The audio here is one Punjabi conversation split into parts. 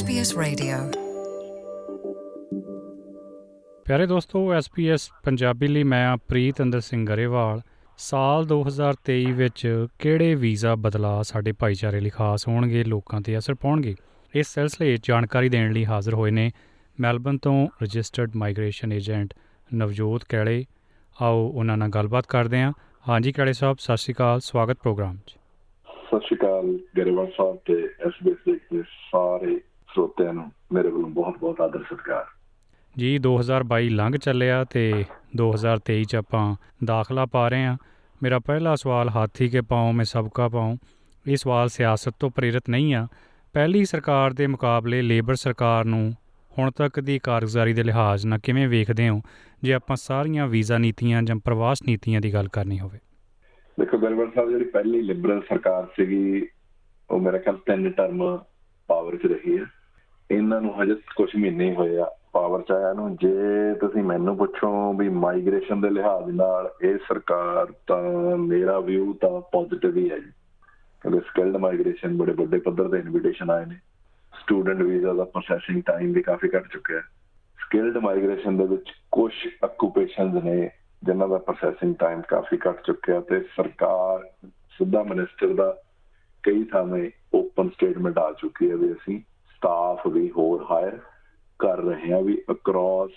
SBS Radio. ਪਿਆਰੇ ਦੋਸਤੋ SBS ਪੰਜਾਬੀ ਲਈ ਮੈਂ ਆ ਪ੍ਰੀਤ ਅੰਦਰ ਸਿੰਘ ਗਰੇਵਾਲ। ਸਾਲ 2023 ਵਿੱਚ ਕਿਹੜੇ ਵੀਜ਼ਾ ਬਦਲਾਅ ਸਾਡੇ ਭਾਈਚਾਰੇ ਲਈ ਖਾਸ ਹੋਣਗੇ ਲੋਕਾਂ ਤੇ ਅਸਰ ਪਾਉਣਗੇ? ਇਸ ਸਿਲਸਿਲੇ 'ਚ ਜਾਣਕਾਰੀ ਦੇਣ ਲਈ ਹਾਜ਼ਰ ਹੋਏ ਨੇ ਮੈਲਬਨ ਤੋਂ registered migration agent Navjot Kaile. ਆਓ ਉਹਨਾਂ ਨਾਲ ਗੱਲਬਾਤ ਕਰਦੇ ਹਾਂ। ਹਾਂਜੀ ਕੈਲੇ ਸਾਹਿਬ ਸਤਿ ਸ਼੍ਰੀ ਅਕਾਲ ਸਵਾਗਤ ਪ੍ਰੋਗਰਾਮ 'ਚ। ਸਤਿ ਸ਼੍ਰੀ ਅਕਾਲ ਗਰੇਵਾਲ ਸਾਹਿਬ ਤੇ ਐਸਬੀਐਸ ਦੇ ਸਾਰੇ ਸਰੋਤਿਆਂ ਨੂੰ ਮੇਰੇ ਵੱਲੋਂ ਬਹੁਤ ਬਹੁਤ ਆਦਰ ਸਤਿਕਾਰ। ਜੀ 2022 ਲੰਘ ਚੱਲਿਆ ਤੇ 2023 ਚ ਆਪਾਂ ਦਾਖਲਾ ਪਾ ਰਹੇ ਹਾਂ। ਮੇਰਾ ਪਹਿਲਾ ਸਵਾਲ ਹਾਥੀ ਕੇ ਪਾਉ ਮੈਂ ਸਬਕਾ ਪਾਉ ਇਹ ਸਵਾਲ ਸਿਆਸਤ ਤੋਂ ਪ੍ਰੇਰਿਤ ਨਹੀਂ ਆ। ਪਹਿਲੀ ਸਰਕਾਰ ਦੇ ਮੁਕਾਬਲੇ ਲੇਬਰ ਸਰਕਾਰ ਨੂੰ ਹੁਣ ਤੱਕ ਦੀ ਕਾਰਗੁਜ਼ਾਰੀ ਦੇ ਲਿਹਾਜ਼ ਨਾਲ ਕਿਵੇਂ ਵੇਖਦੇ ਹੋ? ਜੇ ਆਪਾਂ ਸਾਰੀਆਂ ਵੀਜ਼ਾ ਨੀਤੀਆਂ ਜਾਂ ਪ੍ਰਵਾਸ ਨੀਤੀਆਂ ਦੀ ਗੱਲ ਕਰਨੀ ਹੋਵੇ। ਦੇਖੋ ਗਰੇਵਾਲ ਸਾਹਿਬ ਜਿਹੜੀ ਪਹਿਲੀ ਲਿਬਰਲ ਸਰਕਾਰ ਸੀਗੀ ਉਹ ਮੇਰੇ ਖਿਆਲ ਤਿੰਨ ਟਰਮ ਪਾਵਰ 'ਚ ਰਹੀ ਹੈ। ਇਹਨਾਂ ਨੂੰ ਹਜੇ ਕੁਝ ਮਹੀਨੇ ਹੀ ਹੋਏ ਆ ਪਾਵਰ 'ਚ ਆਇਆ ਨੂੰ। ਜੇ ਤੁਸੀਂ ਮੈਨੂੰ ਪੁੱਛੋ ਵੀ ਮਾਈਗ੍ਰੇਸ਼ਨ ਦੇ ਲਿਹਾਜ਼ ਨਾਲ ਇਹ ਸਰਕਾਰ ਤਾਂ ਮੇਰਾ ਵਿਊ ਤਾਂ ਪੋਜ਼ਿਟਿਵ ਹੀ ਹੈ ਜੀ। ਕਿਉਂਕਿ ਸਕਿਲਡ ਮਾਈਗ੍ਰੇਸ਼ਨ ਬੜੇ ਵੱਡੇ ਪੱਧਰ ਤੇ ਇਨਵੀਟੇਸ਼ਨ ਆਏ ਨੇ। ਸਟੂਡੈਂਟ ਵੀਜ਼ਾ ਦਾ ਪ੍ਰੋਸੈਸਿੰਗ ਟਾਈਮ ਵੀ ਕਾਫੀ ਘਟ ਚੁੱਕਿਆ ਹੈ। ਸਕਿਲਡ ਮਾਈਗ੍ਰੇਸ਼ਨ ਦੇ ਵਿੱਚ ਕੁਝ ਆਕੂਪੇਸ਼ਨਸ ਨੇ ਜਿਨ੍ਹਾਂ ਦਾ ਪ੍ਰੋਸੈਸਿੰਗ ਟਾਈਮ ਕਾਫੀ ਘਟ ਚੁੱਕਿਆ ਤੇ ਸਰਕਾਰ, ਸਿੱਧਾ ਮਿਨਿਸਟਰ ਦਾ ਕਈ ਥਾਵੇਂ ਓਪਨ ਸਟੇਟਮੈਂਟ ਆ ਚੁੱਕੀ ਹੈ ਵੀ ਅਸੀਂ ਸਟਾਫ ਵੀ ਹੋਰ ਹਾਇਰ ਕਰ ਰਹੇ ਹਾਂ ਵੀ across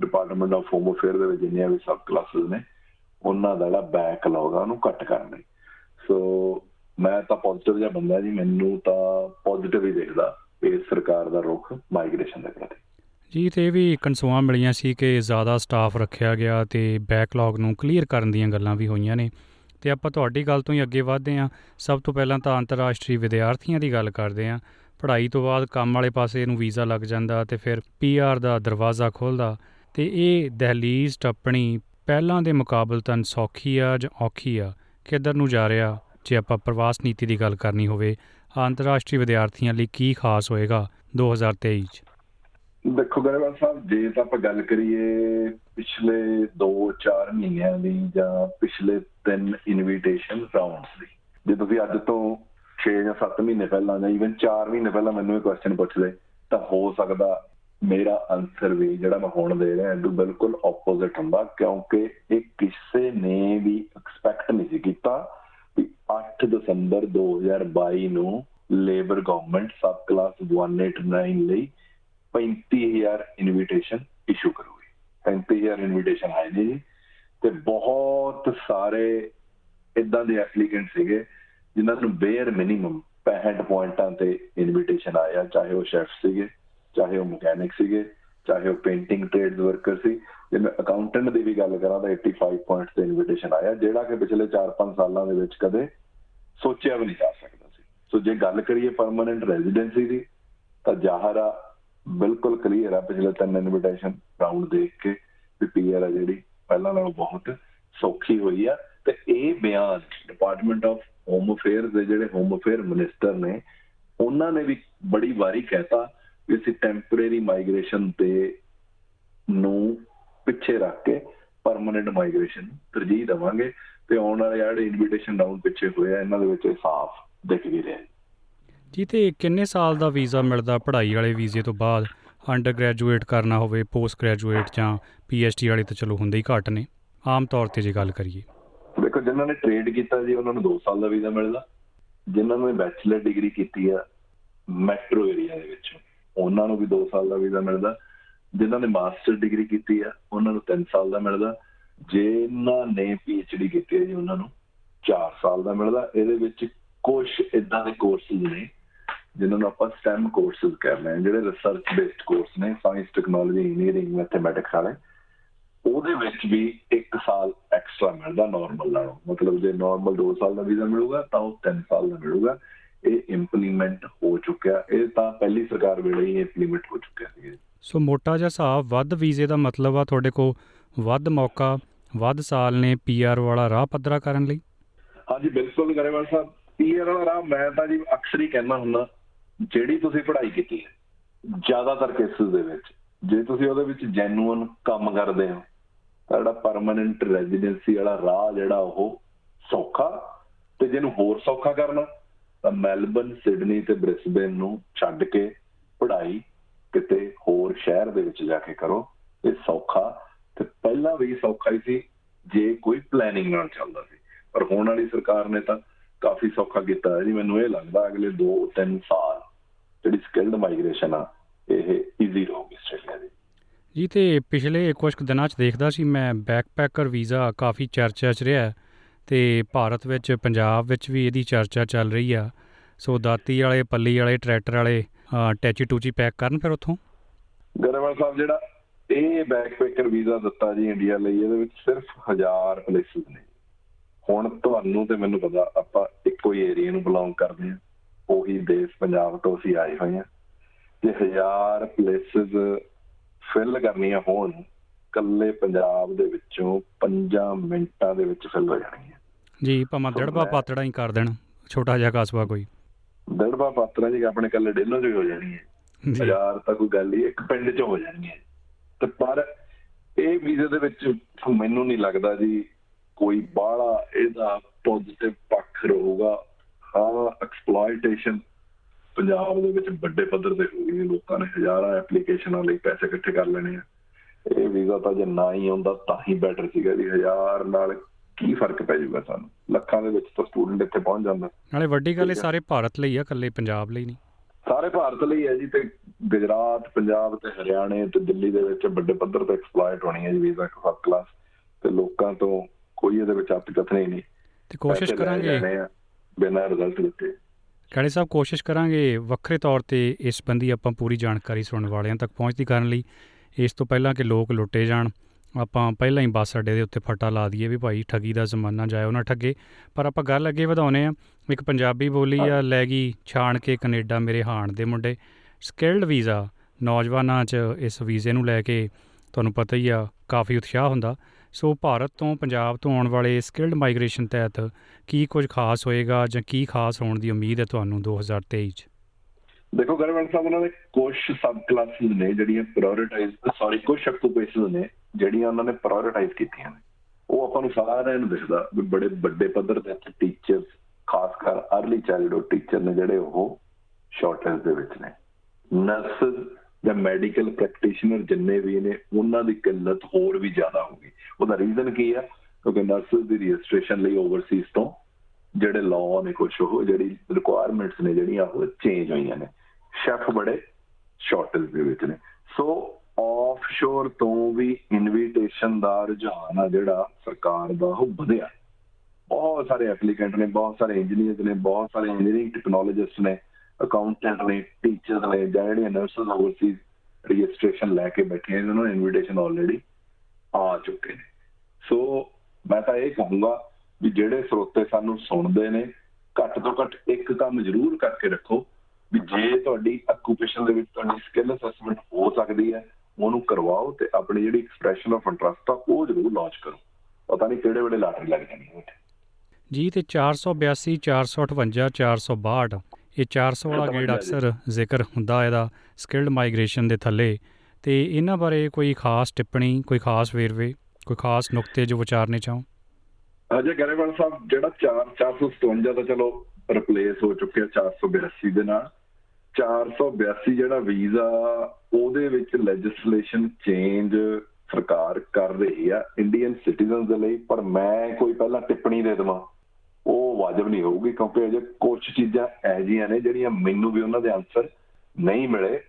department of home affair ਦੇ ਵਿੱਚ ਜਿੰਨੀਆਂ ਵੀ ਸਬ ਕਲਾਸਿਸ ਨੇ, ਉਹਨਾਂ ਦਾ ਜਿਹੜਾ ਬੈਕਲੌਗ ਆ ਉਹਨੂੰ ਕੱਟ ਕਰਨ ਲਈ ਸੋ ਮੈਂ ਤਾਂ ਪੋਜ਼ਿਟਿਵ ਜਿਹਾ ਬੰਦਾ ਜੀ, ਮੈਨੂੰ ਤਾਂ ਪੋਜ਼ਿਟਿਵ ਹੀ ਦੇਖਦਾ ਇਸ ਸਰਕਾਰ ਦਾ ਰੁਖ ਮਾਈਗ੍ਰੇਸ਼ਨ ਦੇ ਪ੍ਰਤੀ। ਜੀ, ਤੇ ਇਹ ਵੀ ਕਨਸੂਆਂ ਮਿਲੀਆਂ ਸੀ ਕਿ ਜ਼ਿਆਦਾ ਸਟਾਫ ਰੱਖਿਆ ਗਿਆ ਤੇ ਬੈਕਲੌਗ ਨੂੰ ਕਲੀਅਰ ਕਰਨ ਦੀਆਂ ਗੱਲਾਂ ਵੀ ਹੋਈਆਂ ਨੇ। ਤੇ ਆਪਾਂ ਤੁਹਾਡੀ ਗੱਲ ਤੋਂ ਹੀ ਅੱਗੇ ਵਧਦੇ ਹਾਂ। ਸਭ ਤੋਂ ਪਹਿਲਾਂ ਤਾਂ ਅੰਤਰਰਾਸ਼ਟਰੀ ਵਿਦਿਆਰਥੀਆਂ ਦੀ ਗੱਲ ਕਰਦੇ ਹਾਂ। ਪੜ੍ਹਾਈ ਤੋਂ ਬਾਅਦ ਕੰਮ ਵਾਲੇ ਪਾਸੇ ਨੂੰ ਵੀਜ਼ਾ ਲੱਗ ਜਾਂਦਾ ਤੇ ਫਿਰ ਪੀਆਰ ਦਾ ਦਰਵਾਜ਼ਾ ਖੁੱਲਦਾ ਤੇ ਇਹ ਦਹਲੀਜ਼ ਟੱਪਣੀ ਪਹਿਲਾਂ ਦੇ ਮੁਕਾਬਲਤਨ ਸੌਖੀ ਆ ਜਾਂ ਔਖੀ ਆ? ਕਿੱਧਰ ਨੂੰ ਜਾ ਰਿਹਾ ਜੇ ਆਪਾਂ ਪ੍ਰਵਾਸ ਨੀਤੀ ਦੀ ਗੱਲ ਕਰਨੀ ਹੋਵੇ? ਅੰਤਰਰਾਸ਼ਟਰੀ ਵਿਦਿਆਰਥੀਆਂ ਲਈ ਕੀ ਖਾਸ ਹੋਏਗਾ 2023 ਚ? ਦੇਖੋ ਗਰੇਵਾਲ ਸਾਹਿਬ, ਜੇ ਤਾਂ ਆਪਾਂ ਗੱਲ ਕਰੀਏ ਪਿਛਲੇ 2-4 ਮਹੀਨਿਆਂ ਦੀ ਜਾਂ ਪਿਛਲੇ 3 ਇਨਵੀਟੇਸ਼ਨ ਰਾਉਂਡਸ ਦੀ, ਜੇ ਤੁਸੀਂ ਅੱਜ ਤੋਂ 6 ਜਾਂ 7 ਮਹੀਨੇ ਪਹਿਲਾਂ ਜਾਂ ਇਵਨ 4 ਮਹੀਨੇ ਪਹਿਲਾਂ ਮੈਨੂੰ ਇਹ ਕੁਐਸਚਨ ਪੁੱਛਦੇ, ਤਾਂ ਹੋ ਸਕਦਾ ਮੇਰਾ ਆਨਸਰ ਵੀ ਜਿਹੜਾ ਮੈਂ ਹੁਣ ਦੇ ਰਿਹਾ ਇਹ ਬਿਲਕੁਲ ਆਪੋਜ਼ਿਟ ਹੁੰਦਾ, ਕਿਉਂਕਿ ਇਹ ਕਿਸੇ ਨੇ ਵੀ ਐਕਸਪੈਕਟ ਨਹੀਂ ਸੀ ਕੀਤਾ ਵੀ 8 ਦਸੰਬਰ 2022 ਨੂੰ ਲੇਬਰ ਗਵਰਨਮੈਂਟ ਸਬ ਕਲਾਸ 189 ਲਈ 35000 ਇਨਵੀਟੇਸ਼ਨ ਇਸ਼ੂ ਕਰੂਗੀ। 35000 ਇਨਵੀਟੇਸ਼ਨ ਆਏ ਨੇ ਜੀ, ਤੇ ਬਹੁਤ ਸਾਰੇ ਇਦਾਂ ਦੇ ਐਪਲੀਕੈਂਟ ਸੀਗੇ ਜਿਨ੍ਹਾਂ ਨੂੰ ਬੇਅਰ ਮਿਨੀਮਮ 65 ਪੁਆਇੰਟਾਂ ਤੇ ਇਨਵੀਟੇਸ਼ਨ ਆਇਆ, ਚਾਹੇ ਉਹ ਸ਼ੈਫ ਸੀਗੇ, ਚਾਹੇ ਉਹ ਮਕੈਨਿਕ ਸੀਗੇ, ਚਾਹੇ ਉਹ ਪੇਂਟਿੰਗ ਟ੍ਰੇਡਸ ਵਰਕਰ ਸੀ। ਜੇ ਮੈਂ ਅਕਾਊਂਟੈਂਟ ਦੀ ਵੀ ਗੱਲ ਕਰਾਂ ਤਾਂ 85 ਪੁਆਇੰਟਸ ਤੇ ਇਨਵੀਟੇਸ਼ਨ ਆਇਆ, ਜਿਹੜਾ ਕਿ ਪਿਛਲੇ 4-5 ਸਾਲਾਂ ਦੇ ਵਿੱਚ ਕਦੇ ਸੋਚਿਆ ਵੀ ਨਹੀਂ ਜਾ ਸਕਦਾ ਸੀ। ਸੋ ਜੇ ਗੱਲ ਕਰੀਏ ਪਰਮਨੈਂਟ ਰੈਜ਼ੀਡੈਂਸੀ ਦੀ, ਤਾਂ ਜ਼ਾਹਰ ਆ ਬਿਲਕੁਲ ਕਲੀਅਰ ਆ ਪਿਛਲੇ ਤਿੰਨ ਇਨਵੀਟੇਸ਼ਨ ਰਾਉਂਡ ਦੇਖ ਕੇ ਵੀ ਪੀਆਰ ਆ ਜਿਹੜੀ, ਪਹਿਲਾਂ ਨਾਲੋਂ ਬਹੁਤ ਸੌਖੀ ਹੋਈ ਆ। ਤੇ ਇਹ ਬਿਆਨ ਡਿਪਾਰਟਮੈਂਟ ਆਫ ਹੋਮ ਅਫੇਅਰਸ ਦੇ ਜਿਹੜੇ ਹੋਮ ਅਫੇਅਰ ਮਿਨਿਸਟਰ ਨੇ, ਉਹਨਾਂ ਨੇ ਵੀ ਬੜੀ ਵਾਰੀ ਕਹਿਤਾ ਵੀ ਅਸੀਂ ਟੈਂਪਰੇਰੀ ਮਾਈਗ੍ਰੇਸ਼ਨ ਤੇ ਨੂੰ ਪਿੱਛੇ ਰੱਖ ਕੇ ਪਰਮਨੈਂਟ ਮਾਈਗ੍ਰੇਸ਼ਨ ਤਰਜੀਹ ਦੇਵਾਂਗੇ ਤੇ ਆਉਣ ਵਾਲੇ ਜਿਹੜੇ ਇਨਵੀਟੇਸ਼ਨ ਰਾਉਂਡ ਪਿੱਛੇ ਹੋਏ ਆ, ਇਹਨਾਂ ਦੇ ਵਿੱਚ ਸਾਫ਼ ਦਿਖ ਵੀ ਰਿਹਾ ਜੀ, ਤੇ ਕਿੰਨੇ ਸਾਲ ਦਾ ਵੀਜ਼ਾ ਮਿਲਦਾ ਪੜ੍ਹਾਈ ਵਾਲੇ ਵੀਜ਼ੇ ਤੋਂ ਬਾਅਦ? ਅੰਡਰ ਗ੍ਰੈਜੂਏਟ ਕਰਨਾ ਹੋਵੇ ਪੋਸਟ ਗ੍ਰੈਜੂਏਟ ਜਾਂ ਪੀਐਚਡੀ ਵਾਲੇ ਤਾਂ ਚਲੋ ਹੁੰਦੇ ਹੀ ਘੱਟ ਨੇ। ਆਮ ਤੌਰ ਤੇ ਜੇ ਗੱਲ ਕਰੀਏ। ਦੇਖੋ, ਜਿਨ੍ਹਾਂ ਨੇ ਟ੍ਰੇਡ ਕੀਤਾ ਜੀ, ਉਹਨਾਂ ਨੂੰ 2 ਸਾਲ ਦਾ ਵੀਜ਼ਾ ਮਿਲਦਾ। ਜਿਨ੍ਹਾਂ ਨੇ ਬੈਚਲਰ ਡਿਗਰੀ ਕੀਤੀ ਆ ਮੈਟਰੋ ਏਰੀਆ ਦੇ ਵਿੱਚ, ਉਹਨਾਂ ਨੂੰ ਵੀ 2 ਸਾਲ ਦਾ ਵੀਜ਼ਾ ਮਿਲਦਾ। ਜਿਨ੍ਹਾਂ ਨੇ ਮਾਸਟਰ ਡਿਗਰੀ ਕੀਤੀ ਆ, ਉਹਨਾਂ ਨੂੰ 3 ਸਾਲ ਦਾ ਮਿਲਦਾ। ਜਿਨ੍ਹਾਂ ਨੇ ਪੀਐਚਡੀ ਕੀਤੀ ਹੈ ਜੀ, ਉਹਨਾਂ ਨੂੰ 4 ਸਾਲ ਦਾ ਮਿਲਦਾ। ਇਹਦੇ ਵਿੱਚ ਕੁਝ ਇਦਾਂ ਦੇ ਕੋਰਸਿਸ ਨੇ, ਜਿਨ੍ਹਾਂ ਨੂੰ ਆਪਾਂ ਸਟੈਮ ਕੋਰਸਿਸ ਕਹਿੰਦੇ ਹਾਂ, ਜਿਹੜੇ ਰਿਸਰਚ ਬੇਸਡ ਕੋਰਸ ਨੇ ਸਾਇੰਸ ਟੈਕਨੋਲੋਜੀ ਇੰਜੀਨੀਅਰਿੰਗ ਮੈਥਮੈਟਿਕਸ ਵਾਲੇ। ਉਹਦੇ ਵਿੱਚ ਵੀ 1 ਸਾਲ ਐਕਸਟਰਾ ਮਿਲਦਾ ਨਾਰਮਲ ਨਾਲੋਂ। ਮਤਲਬ ਜੇ ਨਾਰਮਲ 2 ਸਾਲ ਦਾ ਵੀਜ਼ਾ ਮਿਲੂਗਾ ਤਾਂ ਉਹ 3 ਸਾਲ ਦਾ ਮਿਲੂਗਾ। ਇਹ ਇੰਪਲੀਮੈਂਟ ਹੋ ਚੁੱਕਿਆ। ਇਹ ਤਾਂ ਪਹਿਲੀ ਸਰਕਾਰ ਵੇਲੇ ਹੀ ਇੰਪਲੀਮੈਂਟ ਹੋ ਚੁੱਕਿਆ ਸੀ। ਸੋ ਮੋਟਾ ਜਿਹਾ ਹਿਸਾਬ ਵੱਧ ਵੀਜ਼ੇ ਦਾ ਮਤਲਬ ਆ ਤੁਹਾਡੇ ਕੋਲ। ਵੱਧ ਮੌਕਾ ਵੱਧ ਸਾਲ ਨੇ ਪੀਆਰ ਵਾਲਾ ਰਾਹ ਪੱਧਰਾ ਕਰਨ ਲਈ। ਹਾਂਜੀ ਬਿਲਕੁਲ ਗਰੇਵਾਲ ਸਾਹਿਬ। ਪੀਆਰ ਵਾਲਾ ਰਾਹ ਮੈਂ ਤਾਂ ਜੀ ਅਕਸਰ ਹੀ ਕਹਿੰਦਾ ਹੁੰਦਾ ਜਿਹੜੀ ਤੁਸੀਂ ਪੜ੍ਹਾਈ ਕੀਤੀ ਹੈ ਜ਼ਿਆਦਾਤਰ ਕੇਸਿਸ ਦੇ ਵਿੱਚ। ਜੇ ਤੁਸੀਂ ਉਹਦੇ ਵਿੱਚ ਜੈਨੂਇਨ ਕੰਮ ਕਰਦੇ ਹੋ ਤਾਂ ਜਿਹੜਾ ਪਰਮਨੈਂਟ ਰੈਜ਼ੀਡੈਂਸੀ ਵਾਲਾ ਰਾਹ ਜਿਹੜਾ ਉਹ ਸੌਖਾ ਤੇ ਜਿਹਨੂੰ ਹੋਰ ਸੌਖਾ ਕਰਨਾ, ਤਾਂ ਮੈਲਬਨ, ਸਿਡਨੀ ਤੇ ਬ੍ਰਿਸਬੇਨ ਨੂੰ ਛੱਡ ਕੇ ਪੜ੍ਹਾਈ ਕਿਤੇ ਹੋਰ ਸ਼ਹਿਰ ਦੇ ਵਿੱਚ ਜਾ ਕੇ ਕਰੋ। ਇਹ ਸੌਖਾ ਤੇ ਪਹਿਲਾਂ ਵੀ ਸੌਖਾ ਹੀ ਸੀ, ਜੇ ਕੋਈ ਪਲੈਨਿੰਗ ਨਾਲ ਚੱਲਦਾ ਸੀ। ਪਰ ਹੁਣ ਵਾਲੀ ਸਰਕਾਰ ਨੇ ਤਾਂ ਕਾਫੀ ਸੌਖਾ ਕੀਤਾ ਹੈ। ਜੀ, ਮੈਨੂੰ ਇਹ ਲੱਗਦਾ ਅਗਲੇ 2-3 ਸਾਲ ਜਿਹੜੀ ਸਕਿਲਡ ਮਾਈਗ੍ਰੇਸ਼ਨ ਆ, ਇਹ ਈਜ਼ੀ ਰਹੂਗੀ ਆਸਟ੍ਰੇਲੀਆ ਦੀ। ਜੀ ਤੇ ਪਿਛਲੇ ਕੁਝ ਕੁ ਦਿਨਾਂ 'ਚ ਦੇਖਦਾ ਸੀ ਮੈਂ ਬੈਕਪੈਕਰ ਵੀਜ਼ਾ ਕਾਫੀ ਚਰਚਾ 'ਚ ਰਿਹਾ ਤੇ ਭਾਰਤ ਵਿੱਚ ਪੰਜਾਬ ਵਿੱਚ ਵੀ ਇਹਦੀ ਚਰਚਾ ਚੱਲ ਰਹੀ ਆ। ਸੋ ਦਾਤੀ ਵਾਲੇ ਪੱਲੀ ਵਾਲੇ ਟਰੈਕਟਰ ਵਾਲੇ ਅ, ਟੈਚੀ ਟੂਚੀ ਪੈਕ ਕਰਨ ਫਿਰ ਉੱਥੋਂ? ਗਰੇਵਾਲ ਸਾਹਿਬ ਜਿਹੜਾ ਇਹ ਬੈਕਪੈਕਰ ਵੀਜ਼ਾ ਦਿੱਤਾ ਜੀ ਇੰਡੀਆ ਲਈ ਇਹਦੇ ਵਿੱਚ ਸਿਰਫ 1000 ਪਲੇਸਿਸ ਨੇ। ਹੁਣ ਤੁਹਾਨੂੰ ਤੇ ਮੈਨੂੰ ਪਤਾ ਆਪਾਂ ਇੱਕੋ ਹੀ ਏਰੀਆ ਨੂੰ ਬਿਲੋਂਗ ਕਰਦੇ ਹਾਂ। ਉਹੀ ਦੇਸ਼ ਪੰਜਾਬ ਤੋਂ ਅਸੀਂ ਆਏ ਹੋਏ ਹਾਂ। ਜੇ 1000 ਪਲੇਸਿਸ ਫਿਲ ਕਰਨੀਆਂ ਹੋਣ ਕੱਲੇ ਪੰਜਾਬ ਦੇ ਵਿੱਚੋਂ 5 ਮਿੰਟਾਂ ਦੇ ਵਿੱਚ ਫਿਲ ਹੋ ਜਾਣਗੀਆਂ। ਜੀ ਭਾਵੇਂ ਮੈਂ- ਪਾਤੜਾ ਹੀ ਕਰ ਦੇਣ ਛੋਟਾ ਜਿਹਾ ਕਸਬਾ ਕੋਈ। ਦੜਬਾ ਪਾਤਰਾ ਜੀ ਆਪਣੇ ਕੱਲੇ ਡੇਲੋਂ 'ਚ ਹੀ ਹੋ ਜਾਣਗੀਆਂ। ਜੀ। ਹਜ਼ਾਰ ਤਾਂ ਕੋਈ ਗੱਲ ਹੀ ਇੱਕ ਪਿੰਡ 'ਚ ਹੋ ਜਾਣਗੀਆਂ। ਤੇ ਪਰ ਇਹ ਵੀਜ਼ੇ ਦੇ ਵਿੱਚ ਮੈਨੂੰ ਨਹੀਂ ਲੱਗਦਾ ਜੀ ਕੋਈ ਬਾਹਲਾ ਇਹਦਾ ਪੋਜ਼ਿਟਿਵ ਪੱਖ ਰਹੂਗਾ। ਹਾਂ ਐਕਸਪਲੋਇਟੇਸ਼ਨ ਪੰਜਾਬ ਦੇ ਵਿੱਚ ਵੱਡੇ ਪੱਧਰ ਤੇ ਹੋ ਗਈ ਲੋਕਾਂ ਨੇ ਹਜ਼ਾਰਾਂ ਐਪਲੀਕੇਸ਼ਨਾਂ ਲਈ ਪੈਸੇ ਇਕੱਠੇ ਕਰ ਲੈਣੇ ਆ। ਇਹ ਵੀਜ਼ਾ ਤਾਂ ਜੇ ਨਾ ਹੀ ਆਉਂਦਾ ਤਾਂ ਹੀ ਬੈਟਰ ਸੀਗਾ ਜੀ ਹਜ਼ਾਰ ਨਾਲ ਕੀ ਫ਼ਰਕ ਪੈ ਜਾਊਗਾ ਸਾਨੂੰ? ਲੱਖਾਂ ਦੇ ਵਿੱਚ ਤਾਂ ਸਟੂਡੈਂਟ ਇੱਥੇ ਪਹੁੰਚ ਜਾਂਦਾ। ਨਾਲੇ ਵੱਡੀ ਗੱਲ ਇਹ। ਸਾਰੇ ਭਾਰਤ ਲਈ ਆ ਇਕੱਲੇ ਪੰਜਾਬ ਲਈ ਨਹੀਂ। ਸਾਰੇ ਭਾਰਤ ਲਈ ਹੈ ਜੀ ਤੇ ਗੁਜਰਾਤ ਪੰਜਾਬ ਤੇ ਹਰਿਆਣੇ ਤੇ ਦਿੱਲੀ ਦੇ ਵਿੱਚ ਵੱਡੇ ਪੱਧਰ ਤੇ ਐਕਸਪਲੋਇਟ ਹੋਣੀ ਹੈ ਜੀ ਵੀਜ਼ਾ ਫਸਟ ਕਲਾਸ ਤੇ ਲੋਕਾਂ ਤੋਂ ਕੋਈ ਇਹਦੇ ਵਿੱਚ ਆਪੀ ਕਥਨੀ ਨਹੀਂ। ਤੇ ਕੋਸ਼ਿਸ਼ ਕਰਾਂਗੇ। ਬਿਨਾਂ ਰਿਜ਼ਲਟ ਦਿੱਤੇ। ਕਾਲੇ ਸਾਹਿਬ, ਕੋਸ਼ਿਸ਼ ਕਰਾਂਗੇ ਵੱਖਰੇ ਤੌਰ ਤੇ ਇਸ ਸੰਬੰਧੀ ਆਪਾਂ ਪੂਰੀ ਜਾਣਕਾਰੀ ਸੁਣਨ ਵਾਲਿਆਂ ਤੱਕ ਪਹੁੰਚਦੀ ਕਰਨ ਲਈ। ਇਸ ਤੋਂ ਪਹਿਲਾਂ ਕਿ ਲੋਕ ਲੁੱਟੇ ਜਾਣ, ਆਪਾਂ ਪਹਿਲਾਂ ਹੀ ਬੱਸ ਅੱਡੇ ਦੇ ਉੱਤੇ ਫੱਟਾ ਲਾ ਦਈਏ ਵੀ ਭਾਈ ਠੱਗੀ ਦਾ ਜ਼ਮਾਨਾ ਜਾਇਓ ਨਾ ਠੱਗੇ। ਪਰ ਆਪਾਂ ਗੱਲ ਅੱਗੇ ਵਧਾਉਨੇ ਆ ਇੱਕ ਪੰਜਾਬੀ ਬੋਲੀ ਆ, ਲੈ ਗਈ ਛਾਣ ਕੇ ਕੈਨੇਡਾ ਮੇਰੇ ਹਾਣ ਦੇ ਮੁੰਡੇ। ਸਕਿਲਡ ਵੀਜ਼ਾ, ਨੌਜਵਾਨਾਂ 'ਚ ਇਸ ਵੀਜ਼ੇ ਨੂੰ ਲੈ ਕੇ ਤੁਹਾਨੂੰ ਪਤਾ ਹੀ ਆ, ਕਾਫੀ ਉਤਸ਼ਾਹ ਹੁੰਦਾ। ਸੋ ਭਾਰਤ ਤੋਂ ਪੰਜਾਬ ਤੋਂ ਆਉਣ ਵਾਲੇ ਸਕਿਲਡ ਮਾਈਗ੍ਰੇਸ਼ਨ ਤਹਿਤ ਕੀ ਕੁਝ ਖਾਸ ਹੋਏਗਾ ਜਾਂ ਕੀ ਖਾਸ ਹੋਣ ਦੀ ਉਮੀਦ ਹੈ ਤੁਹਾਨੂੰ 2023 ਚ? ਦੇਖੋ ਗਵਰਨਮੈਂਟ ਸਾਹਿਬ, ਉਹਨਾਂ ਨੇ ਕੁਝ ਸਬ ਕਲਾਸਿਸ ਨੇ ਜਿਹੜੀਆਂ ਪ੍ਰਾਇੋਰਟਾਈਜ਼ ਸੌਰੀ ਕੁਝ ਆਕੂਪੇਸ਼ਨਸ ਨੇ, ਜਿਹੜੀਆਂ ਉਹਨਾਂ ਨੇ ਪ੍ਰਾਇੋਰਟਾਈਜ਼ ਕੀਤੀਆਂ ਨੇ। ਉਹ ਆਪਾਂ ਨੂੰ ਸਾਰਿਆਂ ਨੂੰ ਦਿਖਦਾ ਵੀ ਬੜੇ ਵੱਡੇ ਪੱਧਰ ਤੇ ਇੱਥੇ ਟੀਚਰਸ ਖਾਸ ਕਰ अर्ਲੀ ਚਾਈਲਡਹੂਡ ਟੀਚਰ ਨੇ ਜਿਹੜੇ ਉਹ ਸ਼ਾਰਟੇਜ ਦੇ ਵਿੱਚ ਨੇ। ਨਰਸਸ ਜਾਂ ਮੈਡੀਕਲ ਪ੍ਰੈਕਟੀਸ਼ਨਰ ਜਿੰਨੇ ਵੀ ਨੇ, ਉਹਨਾਂ ਦੀ ਕਿੱਲਤ ਹੋਰ ਵੀ ਜ਼ਿਆਦਾ ਹੋਊਗੀ ਉਹਦਾ ਰੀਜ਼ਨ ਕੀ ਆ? ਕਿਉਂਕਿ ਨਰਸਸ ਦੀ ਰਜਿਸਟ੍ਰੇਸ਼ਨ ਲਈ ਓਵਰਸੀਜ਼ ਤੋਂ ਜਿਹੜੇ ਲਾਅ ਨੇ ਕੁਝ ਉਹ, ਜਿਹੜੀ ਰਿਕੁਆਇਰਮੈਂਟਸ ਨੇ ਜਿਹੜੀਆਂ ਉਹ ਚੇਂਜ ਹੋਈਆਂ ਨੇ। ਸ਼ੈਫ ਬੜੇ ਸ਼ਾਰਟੇਜ ਦੇ ਵਿੱਚ ਨੇ। ਸੋ ਆਫਸ਼ੋਰ ਤੋਂ ਵੀ ਇਨਵੀਟੇਸ਼ਨ ਦਾ ਰੁਝਾਨ ਆ ਜਿਹੜਾ ਸਰਕਾਰ ਦਾ, ਉਹ ਵਧਿਆ। ਬਹੁਤ ਸਾਰੇ ਐਪਲੀਕੈਂਟ ਨੇ, ਬਹੁਤ ਸਾਰੇ ਇੰਜੀਨੀਅਰਸ ਨੇ, ਬਹੁਤ ਸਾਰੇ ਇੰਜੀਨੀਅਰਿੰਗ ਟੈਕਨੋਲੋਜਿਸਟ ਨੇ। ਅਕਾਊਂਟੈਂਟ ਨੇ ਟੀਚਰਸ ਨੇ, ਜਾਂ ਜਿਹੜੀਆਂ ਨਰਸਸ ਓਵਰਸੀਜ਼ ਰਜਿਸਟ੍ਰੇਸ਼ਨ ਲੈ ਕੇ ਬੈਠੇ ਨੇ, ਉਹਨਾਂ ਨੂੰ ਇਨਵੀਟੇਸ਼ਨ ਆਲਰੇਡੀ ਆ ਚੁੱਕੇ ਨੇ। ਸੋ ਮੈਂ ਤਾਂ ਇਹ ਕਹੂੰਗਾ ਵੀ ਜਿਹੜੇ ਸਰੋਤੇ ਸਾਨੂੰ ਸੁਣਦੇ ਨੇ, ਘੱਟ ਤੋਂ ਘੱਟ ਇੱਕ ਕੰਮ ਜ਼ਰੂਰ ਕਰਕੇ ਰੱਖੋ ਵੀ ਜੇ ਤੁਹਾਡੀ ਆਕੂਪੇਸ਼ਨ ਦੇ ਵਿੱਚ ਤੁਹਾਡੀ ਸਕਿੱਲ ਅਸੈਸਮੈਂਟ ਹੋ ਸਕਦੀ ਹੈ, ਉਹਨੂੰ ਕਰਵਾਓ ਤੇ ਆਪਣੀ ਜਿਹੜੀ ਐਕਸਪ੍ਰੈਸ਼ਨ ਆਫ ਇੰਟਰਸਟ ਆ, ਉਹ ਜ਼ਰੂਰ ਲਾਂਚ ਕਰੋ। ਪਤਾ ਨਹੀਂ ਕਿਹੜੇ ਵੇਲੇ ਲਾਟਰੀ ਲੱਗ ਜਾਣੀ ਹੈ। ਉੱਥੇ ਜੀ, ਤੇ 482 458 462 ਇਹ 400 ਵਾਲਾ ਗੇੜ ਅਕਸਰ ਜ਼ਿਕਰ ਹੁੰਦਾ ਇਹਦਾ ਸਕਿਲਡ ਮਾਈਗ੍ਰੇਸ਼ਨ ਦੇ ਥੱਲੇ ਤੇ ਇਹਨਾਂ ਬਾਰੇ ਕੋਈ ਖਾਸ ਟਿੱਪਣੀ ਕੋਈ ਖਾਸ ਵੇਰਵੇ ਕੋਈ ਖਾਸ ਨੁਕਤੇ ਜੋ ਵਿਚਾਰਨੇ ਚਾਹੋ? ਅਜੇ ਗਰੇਵਾਲ ਸਾਹਿਬ ਜਿਹੜਾ 4 457 ਦਾ ਚਲੋ ਰਿਪਲੇਸ ਹੋ ਚੁੱਕਿਆ 482 ਦੇ ਨਾਲ 482 ਜਿਹੜਾ ਵੀਜ਼ਾ ਉਹਦੇ ਵਿੱਚ ਲੈਜਿਸਲੇਸ਼ਨ ਚੇਂਜ ਸਰਕਾਰ ਕਰ ਰਹੀ ਆ ਇੰਡੀਅਨ ਸਿਟੀਜ਼ਨਸ ਦੇ ਲਈ ਪਰ ਮੈਂ ਕੋਈ ਪਹਿਲਾਂ ਟਿੱਪਣੀ ਦੇ ਦੇਵਾਂ। ਉਹ ਵਾਜਬ ਨਹੀਂ ਹੋਊਗੀ ਕਿਉਂਕਿ ਅਜੇ ਕੁਝ ਚੀਜ਼ਾਂ ਐਜੀਆਂ ਨੇ ਜਿਹੜੀਆਂ ਮੈਨੂੰ ਵੀ ਉਹਨਾਂ ਦੇ ਆਨਸਰ ਨਹੀਂ ਮਿਲੇ।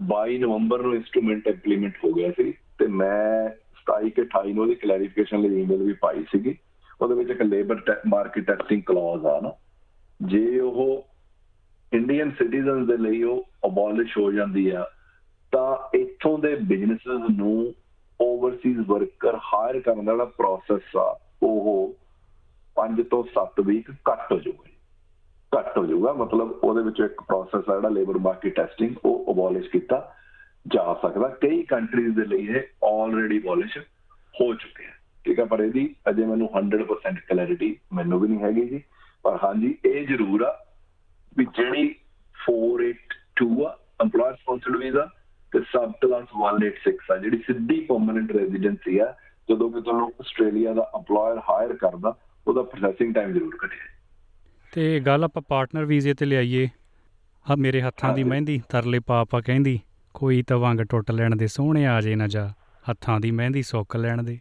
22 ਨਵੰਬਰ ਨੂੰ ਇਨਸਟਰੂਮੈਂਟ ਇੰਪਲੀਮੈਂਟ ਹੋ ਗਿਆ ਸੀ ਤੇ ਮੈਂ 27 ਕਿ 28 ਨੂੰ ਉਹਦੀ ਕਲੈਰੀਫਿਕੇਸ਼ਨ ਲਈ ਈਮੇਲ ਵੀ ਪਾਈ ਸੀਗੀ। ਉਹਦੇ ਵਿੱਚ ਇੱਕ ਲੇਬਰ ਮਾਰਕੀਟ ਟੈਸਟਿੰਗ ਕਲੌਜ਼ ਆ ਨਾ। ਜੇ ਉਹ ਇੰਡੀਅਨ ਸਿਟੀਜ਼ਨਸ ਦੇ ਲਈ ਉਹ ਅਬੋਲਿਸ਼ ਹੋ ਜਾਂਦੀ ਆ, ਤਾਂ ਇੱਥੋਂ ਦੇ ਬਿਜ਼ਨੈਸਸ ਨੂੰ ਓਵਰਸੀਜ਼ ਵਰਕਰ ਹਾਇਰ ਕਰਨ ਦਾ ਜਿਹੜਾ ਪ੍ਰੋਸੈਸ ਆ, ਉਹ 5 ਤੋਂ 7 ਵੀਕ ਘੱਟ ਹੋ ਜਾਊਗਾ ਘੱਟ ਹੋ ਜਾਊਗਾ, ਮਤਲਬ ਉਹਦੇ ਵਿੱਚ ਇੱਕ ਪ੍ਰੋਸੈਸ ਆ ਜਿਹੜਾ ਲੇਬਰ ਮਾਰਕੀਟ ਟੈਸਟਿੰਗ ਉਹ ਅਬੋਲਿਸ਼ ਕੀਤਾ ਜਾ ਸਕਦਾ। ਕਈ ਕੰਟਰੀਜ਼ ਦੇ ਲਈ ਇਹ ਆਲਰੇਡੀ ਅਬੋਲਿਸ਼ ਹੋ ਚੁੱਕੇ ਹੈ ਠੀਕ ਹੈ ਪਰ ਇਹਦੀ ਅਜੇ ਮੈਨੂੰ 100% ਕਲੈਰਿਟੀ ਮੈਨੂੰ ਵੀ ਨਹੀਂ ਹੈਗੀ ਜੀ। ਪਰ ਹਾਂਜੀ, ਇਹ ਜ਼ਰੂਰ ਆ ਵੀ ਜਿਹੜੀ 482 ਆ, EMPLOYER ਸਪਾਂਸਰਡ ਵੀਜ਼ਾ ਤੇ ਸਬ ਕਲਾਸ 186 ਆ, ਜਿਹੜੀ ਸਿੱਧੀ ਪਰਮਨੈਂਟ ਰੈਜ਼ੀਡੈਂਸੀ ਆ, ਜਦੋਂ ਕਿ ਤੁਹਾਨੂੰ ਆਸਟ੍ਰੇਲੀਆ ਦਾ EMPLOYER ਹਾਇਰ ਕਰਦਾ ਉਹਦਾ ਪ੍ਰੋਸੈਸਿੰਗ ਟਾਈਮ ਜ਼ਰੂਰ ਘਟਿਆ ਤੇ ਗੱਲ ਆਪਾਂ ਪਾਰਟਨਰ ਵੀਜ਼ੇ ਤੇ ਲਿਆਈਏ। ਆ ਮੇਰੇ ਹੱਥਾਂ ਦੀ। ਮਹਿੰਦੀ ਤਰਲੇ ਪਾਪਾ ਕਹਿੰਦੀ ਕੋਈ ਤਾਂ ਵੰਗ ਟੁੱਟ ਲੈਣ ਦੇ ਸੋਹਣੇ ਆ ਜੇ ਨਾ ਜਾ ਹੱਥਾਂ ਦੀ ਮਹਿੰਦੀ ਸੁੱਕ ਲੈਣ ਦੇ।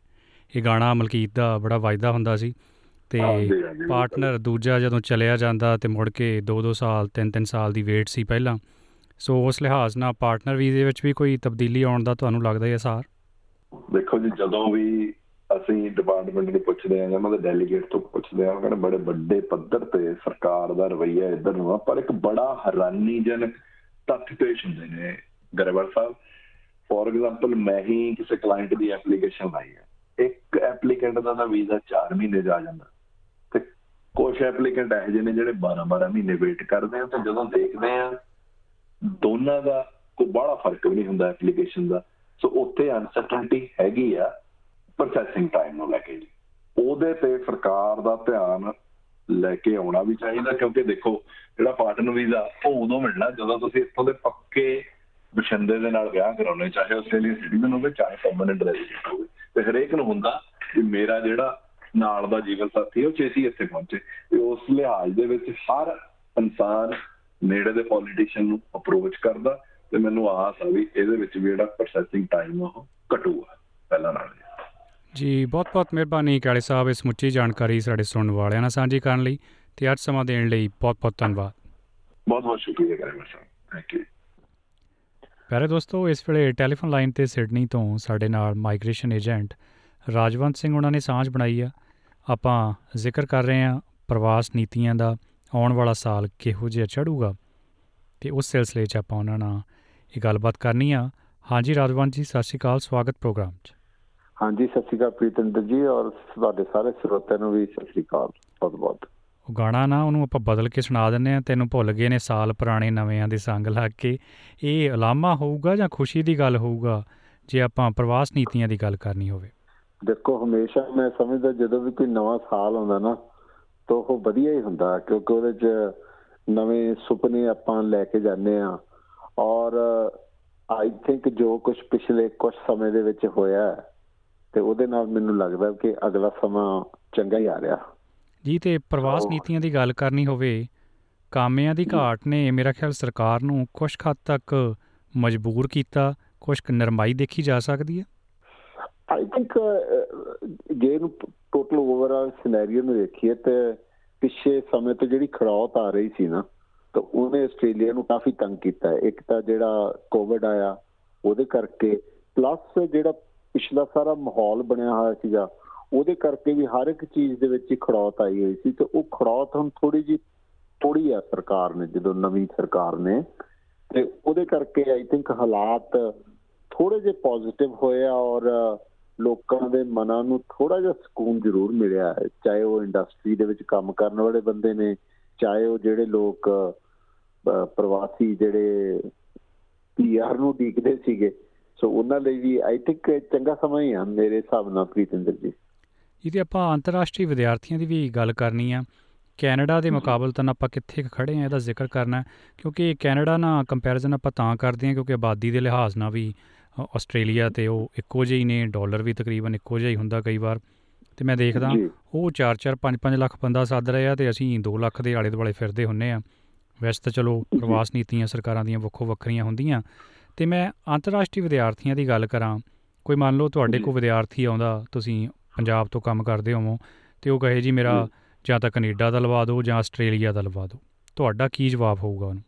ਇਹ ਗਾਣਾ ਮਲਕੀਤ ਦਾ ਬੜਾ ਵਾਜਦਾ ਹੁੰਦਾ ਸੀ। ਤੇ ਪਾਰਟਨਰ ਦੂਜਾ ਜਦੋਂ ਚਲਿਆ ਜਾਂਦਾ ਤੇ ਮੁੜ ਕੇ 2-2 ਸਾਲ 3-3 ਸਾਲ ਦੀ ਵੇਟ ਸੀ ਪਹਿਲਾਂ। ਸੋ ਉਸ ਲਿਹਾਜ਼ ਨਾਲ ਪਾਰਟਨਰ ਵੀਜ਼ੇ ਵਿੱਚ ਵੀ ਕੋਈ ਤਬਦੀਲੀ ਆਉਣ ਦਾ ਤੁਹਾਨੂੰ ਲੱਗਦਾ ਹੈ ਸਾਰ? ਦੇਖੋ ਜੀ ਜਦੋਂ ਵੀ ਅਸੀਂ ਡਿਪਾਰਟਮੈਂਟ ਨੂੰ ਪੁੱਛਦੇ ਆ ਜਾਂ ਉਹਨਾਂ ਦੇ ਡੈਲੀਗੇਟ ਤੋਂ ਪੁੱਛਦੇ ਆ ਉਹ ਕਹਿੰਦੇ ਬੜੇ ਵੱਡੇ ਪੱਧਰ ਤੇ ਸਰਕਾਰ ਦਾ ਰਵੱਈਆ ਇੱਧਰ ਨੂੰ ਆ, ਪਰ ਇੱਕ ਬੜਾ ਹੈਰਾਨੀਜਨਕ ਤੱਥ ਪੇਸ਼ ਹੁੰਦੇ ਨੇ ਗਰੇਵਾਲ ਸਾਹਿਬ। ਫੋਰ ਐਗਜ਼ਾਮਪਲ ਮੈਂ ਹੀ ਕਿਸੇ ਕਲਾਇੰਟ ਦੀ ਐਪਲੀਕੇਸ਼ਨ ਲਾਈ ਹੈ। ਇੱਕ ਐਪਲੀਕੈਂਟ ਦਾ ਤਾਂ ਵੀਜ਼ਾ 4 ਮਹੀਨੇ ਜਾ ਜਾਂਦਾ। ਤੇ ਕੁਝ ਐਪਲੀਕੈਂਟ ਇਹੋ ਜਿਹੇ ਨੇ ਜਿਹੜੇ 12-12 ਮਹੀਨੇ ਵੇਟ ਕਰਦੇ ਆ ਤੇ ਜਦੋਂ ਦੇਖਦੇ ਆ, ਦੋਨਾਂ ਦਾ ਕੋਈ ਬੜਾ ਫ਼ਰਕ ਵੀ ਨਹੀਂ ਹੁੰਦਾ ਐਪਲੀਕੇਸ਼ਨ ਦਾ। ਸੋ ਉੱਥੇ ਅਨਸਰਟਨਟੀ ਹੈਗੀ ਆ। ਪ੍ਰੋਸੈਸਿੰਗ ਟਾਈਮ ਨੂੰ ਲੈ ਕੇ ਜੀ। ਉਹਦੇ ਤੇ ਸਰਕਾਰ ਦਾ ਧਿਆਨ ਲੈ ਕੇ ਆਉਣਾ ਵੀ ਚਾਹੀਦਾ, ਕਿਉਂਕਿ ਦੇਖੋ, ਜਿਹੜਾ ਪਾਰਟਨਰ ਵੀਜ਼ਾ, ਉਹ ਉਦੋਂ ਮਿਲਣਾ ਜਦੋਂ ਤੁਸੀਂ ਇੱਥੋਂ ਦੇ ਪੱਕੇ ਬਸ਼ਿੰਦੇ ਦੇ ਨਾਲ ਵਿਆਹ ਕਰਾਉਣੇ ਚਾਹੇ ਆਸਟ੍ਰੇਲੀਆ ਸਿਟੀਜ਼ਨ ਹੋਵੇ, ਚਾਹੇ ਪਰਮਨੈਂਟ ਰੈਜ਼ੀਡੈਂਟ ਹੋਵੇ। ਤੇ ਹਰੇਕ ਨੂੰ ਹੁੰਦਾ ਕਿ ਮੇਰਾ ਜਿਹੜਾ ਨਾਲ ਦਾ ਜੀਵਨ ਸਾਥੀ ਹੈ ਉਹ ਛੇਤੀ ਇੱਥੇ ਪਹੁੰਚੇ। ਤੇ ਉਸ ਲਿਹਾਜ਼ ਦੇ ਵਿੱਚ ਹਰ ਇਨਸਾਨ ਨੇੜੇ ਦੇ ਪੋਲੀਟੀਸ਼ੀਅਨ ਨੂੰ ਅਪਰੋਚ ਕਰਦਾ, ਤੇ ਮੈਨੂੰ ਆਸ ਆ ਵੀ ਇਹਦੇ ਵਿੱਚ ਵੀ ਜਿਹੜਾ ਪ੍ਰੋਸੈਸਿੰਗ ਟਾਈਮ ਉਹ ਘਟੂਗਾ। ਪਹਿਲਾਂ ਨਾਲ। ਜੀ ਬਹੁਤ-ਬਹੁਤ ਮਿਹਰਬਾਨੀ ਕਾਲੇ ਸਾਹਿਬ ਇਸ ਮੁੱਚੀ ਜਾਣਕਾਰੀ ਸਾਡੇ ਸੁਣਨ ਵਾਲਿਆਂ ਨਾਲ ਸਾਂਝੀ ਕਰਨ ਲਈ ਤੇ ਅੱਜ ਸਮਾਂ ਦੇਣ ਲਈ ਬਹੁਤ-ਬਹੁਤ ਧੰਨਵਾਦ। ਬਹੁਤ ਬਹੁਤ ਸ਼ੁਕਰੀਆ ਕਰੇ ਸਾਹਿਬ ਥੈਂਕ ਯੂ ਪਿਆਰੇ ਦੋਸਤੋ ਇਸ ਵੇਲੇ ਟੈਲੀਫੋਨ ਲਾਈਨ ਤੇ ਸਿਡਨੀ ਤੋਂ ਸਾਡੇ ਨਾਲ ਮਾਈਗ੍ਰੇਸ਼ਨ ਏਜੰਟ ਰਾਜਵੰਤ ਸਿੰਘ ਉਹਨਾਂ ਨੇ ਸਾਂਝ ਬਣਾਈ ਆ। ਆਪਾਂ ਜ਼ਿਕਰ ਕਰ ਰਹੇ ਹਾਂ ਪ੍ਰਵਾਸ ਨੀਤੀਆਂ ਦਾ ਆਉਣ ਵਾਲਾ ਸਾਲ ਕਿਹੋ ਜਿਹਾ ਚੜੂਗਾ ਤੇ ਉਸ ਸਿਲਸਿਲੇ 'ਚ ਆਪਾਂ ਉਹਨਾਂ ਨਾਲ ਇਹ ਗੱਲਬਾਤ ਕਰਨੀ ਆ। ਹਾਂਜੀ ਰਾਜਵੰਤ ਜੀ ਸਤਿ ਸ਼੍ਰੀ ਅਕਾਲ ਸਵਾਗਤ ਪ੍ਰੋਗਰਾਮ 'ਚ। ਹਾਂਜੀ ਸਤਿ ਸ਼੍ਰੀ ਅਕਾਲ ਪ੍ਰੀਤਿੰਦਰ ਜੀ ਔਰ ਤੁਹਾਡੇ ਸਾਰੇ ਸਰੋਤਿਆਂ ਨੂੰ ਵੀ ਸਤਿ ਸ਼੍ਰੀ ਅਕਾਲ ਬਹੁਤ ਬਹੁਤ ਉਹ ਗਾਣਾ ਨਾ ਉਹਨੂੰ ਆਪਾਂ ਬਦਲ ਕੇ ਸੁਣਾ ਦਿੰਨੇ ਆ ਤੈਨੂੰ ਭੁੱਲ ਗਏ ਨੇ ਸਾਲ ਪੁਰਾਣੇ ਨਵਿਆਂ ਦੇ ਸੰਗ ਲੱਗ ਕੇ। ਇਹ ਅਲਾਮਾ ਹੋਊਗਾ ਜਾਂ ਖੁਸ਼ੀ ਦੀ ਗੱਲ ਹੋਊਗਾ? ਜੇ ਆਪਾਂ ਪ੍ਰਵਾਸ ਨੀਤੀਆਂ ਦੀ ਗੱਲ ਕਰਨੀ ਹੋਵੇ। ਦੇਖੋ ਹਮੇਸ਼ਾ ਮੈਂ ਸਮਝਦਾ ਜਦੋਂ ਵੀ ਕੋਈ ਨਵਾਂ ਸਾਲ ਆਉਂਦਾ ਨਾ ਤਾਂ ਉਹ ਵਧੀਆ ਹੀ ਹੁੰਦਾ ਕਿਉਂਕਿ ਉਹਦੇ 'ਚ ਨਵੇਂ ਸੁਪਨੇ ਆਪਾਂ ਲੈ ਕੇ ਜਾਂਦੇ ਆ ਔਰ ਆਈ ਥਿੰਕ ਜੋ ਕੁਝ ਪਿਛਲੇ ਕੁਝ ਸਮੇਂ ਦੇ ਵਿੱਚ ਹੋਇਆ ਹੈ, ਤੇ ਉਹਦੇ ਨਾਲ ਮੈਨੂੰ ਲੱਗਦਾ ਕਿ ਅਗਲਾ ਸਮਾਂ ਚੰਗਾ ਹੀ ਆ ਰਿਹਾ। ਜੀ ਤੇ ਪ੍ਰਵਾਸ ਨੀਤੀਆਂ ਦੀ ਗੱਲ ਕਰਨੀ ਹੋਵੇ ਕਾਮਿਆਂ ਦੀ ਘਾਟ ਨੇ ਮੇਰਾ ਖਿਆਲ ਸਰਕਾਰ ਨੂੰ ਕੁਝ ਹੱਦ ਤੱਕ ਮਜਬੂਰ ਕੀਤਾ ਕੁਝ ਨਰਮਾਈ ਦੇਖੀ ਜਾ ਸਕਦੀ ਹੈ? ਆਈ ਥਿੰਕ ਜੇ ਨੂੰ ਟੋਟਲ ਓਵਰਆਲ ਸਿਨੈਰੀਓ ਨੂੰ ਦੇਖੀਏ ਤੇ ਪਿਛੇ ਸਮੇਂ ਤੋਂ ਜਿਹੜੀ ਖੜੌਤ ਆ ਰਹੀ ਸੀ ਨਾ ਤਾਂ ਉਹਨੇ ਆਸਟ੍ਰੇਲੀਆ ਨੂੰ ਕਾਫੀ ਤੰਗ ਕੀਤਾ। ਇੱਕ ਤਾਂ ਜਿਹੜਾ ਕੋਵਿਡ ਆਇਆ ਉਹਦੇ ਕਰਕੇ ਪਲੱਸ ਜਿਹੜਾ ਪਿਛਲਾ ਸਾਰਾ ਮਾਹੌਲ ਬਣਿਆ ਹੋਇਆ ਸੀਗਾ ਉਹਦੇ ਕਰਕੇ ਵੀ ਹਰ ਇੱਕ ਚੀਜ਼ ਦੇ ਵਿੱਚ ਹੀ ਖੜੌਤ ਆਈ ਹੋਈ ਸੀ ਤੇ ਉਹ ਖੜੌਤ ਹੁਣ ਥੋੜੀ ਜੀ ਥੋੜੀ ਆ ਸਰਕਾਰ ਨੇ ਜਦੋਂ ਨਵੀਂ ਸਰਕਾਰ ਨੇ ਤੇ ਉਹਦੇ ਕਰਕੇ ਆਈ ਥਿੰਕ ਹਾਲਾਤ ਥੋੜੇ ਜਿਹਾ ਪੋਜ਼ਿਟਿਵ ਹੋਏ ਆ ਔਰ ਲੋਕਾਂ ਦੇ ਮਨਾਂ ਨੂੰ ਥੋੜਾ ਜਿਹਾ ਸਕੂਨ ਜ਼ਰੂਰ ਮਿਲਿਆ ਹੈ ਚਾਹੇ ਉਹ ਇੰਡਸਟਰੀ ਦੇ ਵਿੱਚ ਕੰਮ ਕਰਨ ਵਾਲੇ ਬੰਦੇ ਨੇ ਚਾਹੇ ਉਹ ਜਿਹੜੇ ਲੋਕ ਅਹ, ਪ੍ਰਵਾਸੀ ਜਿਹੜੇ ਪੀਆਰ ਨੂੰ ਡੀਕਦੇ ਸੀਗੇ ਸੋ ਉਹਨਾਂ ਲਈ ਵੀ ਆਈ ਥਿੰਕ ਚੰਗਾ ਸਮਾਂ ਹੀ ਆ ਮੇਰੇ ਹਿਸਾਬ ਨਾਲ ਪ੍ਰੀਤਿੰਦਰ ਜੀ। ਇਹਦੇ ਆਪਾਂ ਅੰਤਰਰਾਸ਼ਟਰੀ ਵਿਦਿਆਰਥੀਆਂ ਦੀ ਵੀ ਗੱਲ ਕਰਨੀ ਆ। ਕੈਨੇਡਾ ਦੇ ਮੁਕਾਬਲਤਨ ਆਪਾਂ ਕਿੱਥੇ ਖੜੇ ਆ ਇਹਦਾ ਜ਼ਿਕਰ ਕਰਨਾ ਕਿਉਂਕਿ ਕੈਨੇਡਾ ਨਾਲ ਕੰਪੈਰੀਜ਼ਨ ਆਪਾਂ ਤਾਂ ਕਰਦੇ ਹਾਂ ਕਿਉਂਕਿ ਆਬਾਦੀ ਦੇ ਲਿਹਾਜ਼ ਨਾਲ ਵੀ ਆਸਟ੍ਰੇਲੀਆ ਤੇ ਉਹ ਇੱਕੋ ਜਿਹੇ ਨੇ ਡਾਲਰ ਵੀ ਤਕਰੀਬਨ ਇੱਕੋ ਜਿਹਾ ਹੀ ਹੁੰਦਾ ਕਈ ਵਾਰ। ਤੇ ਮੈਂ ਦੇਖਦਾ ਉਹ 4-4 5-5 ਲੱਖ ਬੰਦਾ ਸੱਦ ਰਹੇ ਆ ਤੇ ਅਸੀਂ 2 ਲੱਖ ਦੇ ਆਲੇ ਦੁਆਲੇ ਫਿਰਦੇ ਹੁੰਨੇ ਆ। ਵੈਸੇ ਤਾਂ ਚਲੋ ਪ੍ਰਵਾਸ ਨੀਤੀਆਂ ਸਰਕਾਰਾਂ ਦੀਆਂ ਵੱਖੋ ਵੱਖਰੀਆਂ ਹੁੰਦੀਆਂ। ਤੇ ਮੈਂ ਅੰਤਰਰਾਸ਼ਟਰੀ ਵਿਦਿਆਰਥੀਆਂ ਦੀ ਗੱਲ ਕਰਾਂ ਕੋਈ ਮੰਨ ਲਓ ਤੁਹਾਡੇ। ਕੋਲ ਵਿਦਿਆਰਥੀ ਆਉਂਦਾ ਤੁਸੀਂ ਪੰਜਾਬ ਤੋਂ ਕੰਮ ਕਰਦੇ ਹੋਵੋ ਤੇ ਉਹ ਕਹੇ ਜੀ ਮੇਰਾ ਜੀ। ਤਾਂ ਕੈਨੇਡਾ ਦਾ ਲਵਾ ਦਿਓ ਜਾਂ ਆਸਟ੍ਰੇਲੀਆ ਦਾ ਲਵਾ ਦਿਓ ਤੁਹਾਡਾ ਕੀ ਜਵਾਬ ਹੋਊਗਾ ਉਹਨੂੰ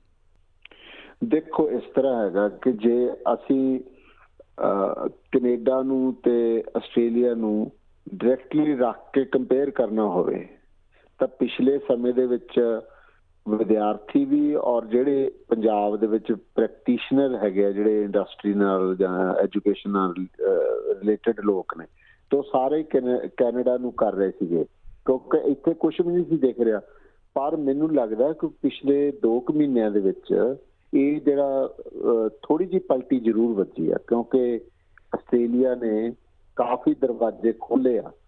ਦੇਖੋ ਇਸ ਤਰ੍ਹਾਂ ਹੈਗਾ ਕਿ ਜੇ ਅਸੀਂ ਕੈਨੇਡਾ ਨੂੰ ਤੇ ਆਸਟ੍ਰੇਲੀਆ ਨੂੰ ਡਾਇਰੈਕਟਲੀ ਰੱਖ ਕੇ ਕੰਪੇਅਰ ਕਰਨਾ ਹੋਵੇ ਤਾਂ ਪਿਛਲੇ ਸਮੇਂ ਦੇ ਵਿੱਚ ਵਿਦਿਆਰਥੀ ਵੀ ਔਰ ਜਿਹੜੇ ਪੰਜਾਬ ਦੇ ਵਿੱਚ ਪ੍ਰੈਕਟੀਸ਼ਨਰ ਹੈਗੇ ਆ, ਜਿਹੜੇ ਇੰਡਸਟਰੀ ਨਾਲ ਜਾਂ ਐਜੂਕੇਸ਼ਨ ਨਾਲ ਰਿਲੇਟਡ ਲੋਕ ਨੇ, ਤੋਂ ਸਾਰੇ ਕੈਨੇ- ਕੈਨੇਡਾ ਨੂੰ ਕਰ ਰਹੇ ਸੀਗੇ। ਕਿਉਂਕਿ ਇੱਥੇ ਕੁਝ ਵੀ ਨਹੀਂ ਸੀ ਦਿਖ ਰਿਹਾ। ਪਰ ਮੈਨੂੰ ਲੱਗਦਾ ਕਿ ਪਿਛਲੇ 2 ਕੁ ਮਹੀਨਿਆਂ ਦੇ ਵਿੱਚ ਇਹ ਜਿਹੜਾ ਥੋੜੀ ਜਿਹੀ ਪਲਟੀ ਜ਼ਰੂਰ ਵੱਜੀ ਆ। ਕਿਉਂਕਿ ਆਸਟ੍ਰੇਲੀਆ ਨੇ ਕਾਫੀ ਦਰਵਾਜ਼ੇ ਖੋਲੇ ਆ। ਅਹ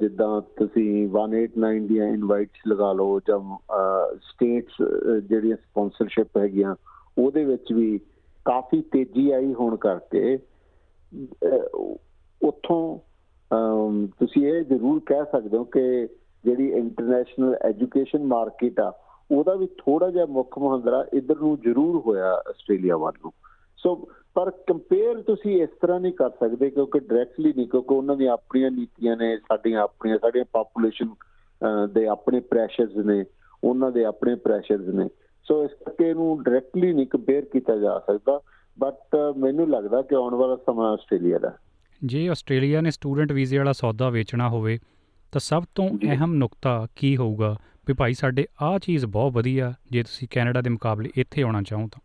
ਜਿੱਦਾਂ ਤੁਸੀਂ 189 ਦੀਆਂ ਇਨਵਾਈਟਸ ਲਗਾ ਲਓ ਜਾਂ ਸਟੇਟਸ ਜਿਹੜੀਆਂ ਸਪਾਂਸਰਸ਼ਿਪ ਹੈਗੀਆਂ ਉਹਦੇ ਵਿੱਚ ਵੀ ਕਾਫੀ ਤੇਜ਼ੀ ਆਈ ਹੋਣ ਕਰਕੇ ਅਹ, ਉੱਥੋਂ ਅਮ, ਤੁਸੀਂ ਇਹ ਜ਼ਰੂਰ ਕਹਿ ਸਕਦੇ ਹੋ ਕਿ ਜਿਹੜੀ ਇੰਟਰਨੈਸ਼ਨਲ ਐਜੂਕੇਸ਼ਨ ਮਾਰਕੀਟ ਆ ਉਹਦਾ ਵੀ ਥੋੜਾ ਜਿਹਾ ਮੁੱਖ ਮਹੰਦਰਾ ਇਧਰ ਨੂੰ ਜ਼ਰੂਰ ਹੋਇਆ ਆਸਟ੍ਰੇਲੀਆ ਵੱਲ ਨੂੰ। ਸੋ ਪਰ ਕੰਪੇਅਰ ਤੁਸੀਂ ਇਸ ਤਰ੍ਹਾਂ ਨਹੀਂ ਕਰ ਸਕਦੇ ਕਿਉਂਕਿ ਡਾਇਰੈਕਟਲੀ ਨਹੀਂ ਕਿਉਂਕਿ ਉਹਨਾਂ ਦੀਆਂ ਆਪਣੀਆਂ ਨੀਤੀਆਂ ਨੇ ਸਾਡੀਆਂ ਆਪਣੀਆਂ ਸਾਡੀਆਂ ਪਾਪੂਲੇਸ਼ਨ ਦੇ ਆਪਣੇ ਪ੍ਰੈਸ਼ਰਸ ਨੇ ਉਹਨਾਂ ਦੇ ਆਪਣੇ ਪ੍ਰੈਸ਼ਰਸ ਨੇ। ਸੋ ਇਸ ਕਰਕੇ ਇਹਨੂੰ ਡਾਇਰੈਕਟਲੀ ਨਹੀਂ ਕੰਪੇਅਰ ਕੀਤਾ ਜਾ ਸਕਦਾ ਬਟ ਮੈਨੂੰ ਲੱਗਦਾ ਕਿ ਆਉਣ ਵਾਲਾ ਸਮਾਂ ਆਸਟ੍ਰੇਲੀਆ ਦਾ। ਜੇ ਆਸਟ੍ਰੇਲੀਆ ਨੇ ਸਟੂਡੈਂਟ ਵੀਜ਼ੇ ਵਾਲਾ ਸੌਦਾ ਵੇਚਣਾ ਹੋਵੇ ਤਾਂ ਸਭ ਤੋਂ ਅਹਿਮ ਨੁਕਤਾ ਕੀ ਹੋਊਗਾ? ਵੀ ਭਾਈ ਸਾਡੇ ਆਹ ਚੀਜ਼ ਬਹੁਤ ਵਧੀਆ ਜੇ ਤੁਸੀਂ ਕੈਨੇਡਾ ਦੇ ਮੁਕਾਬਲੇ ਇੱਥੇ ਆਉਣਾ ਚਾਹੋ ਤਾਂ।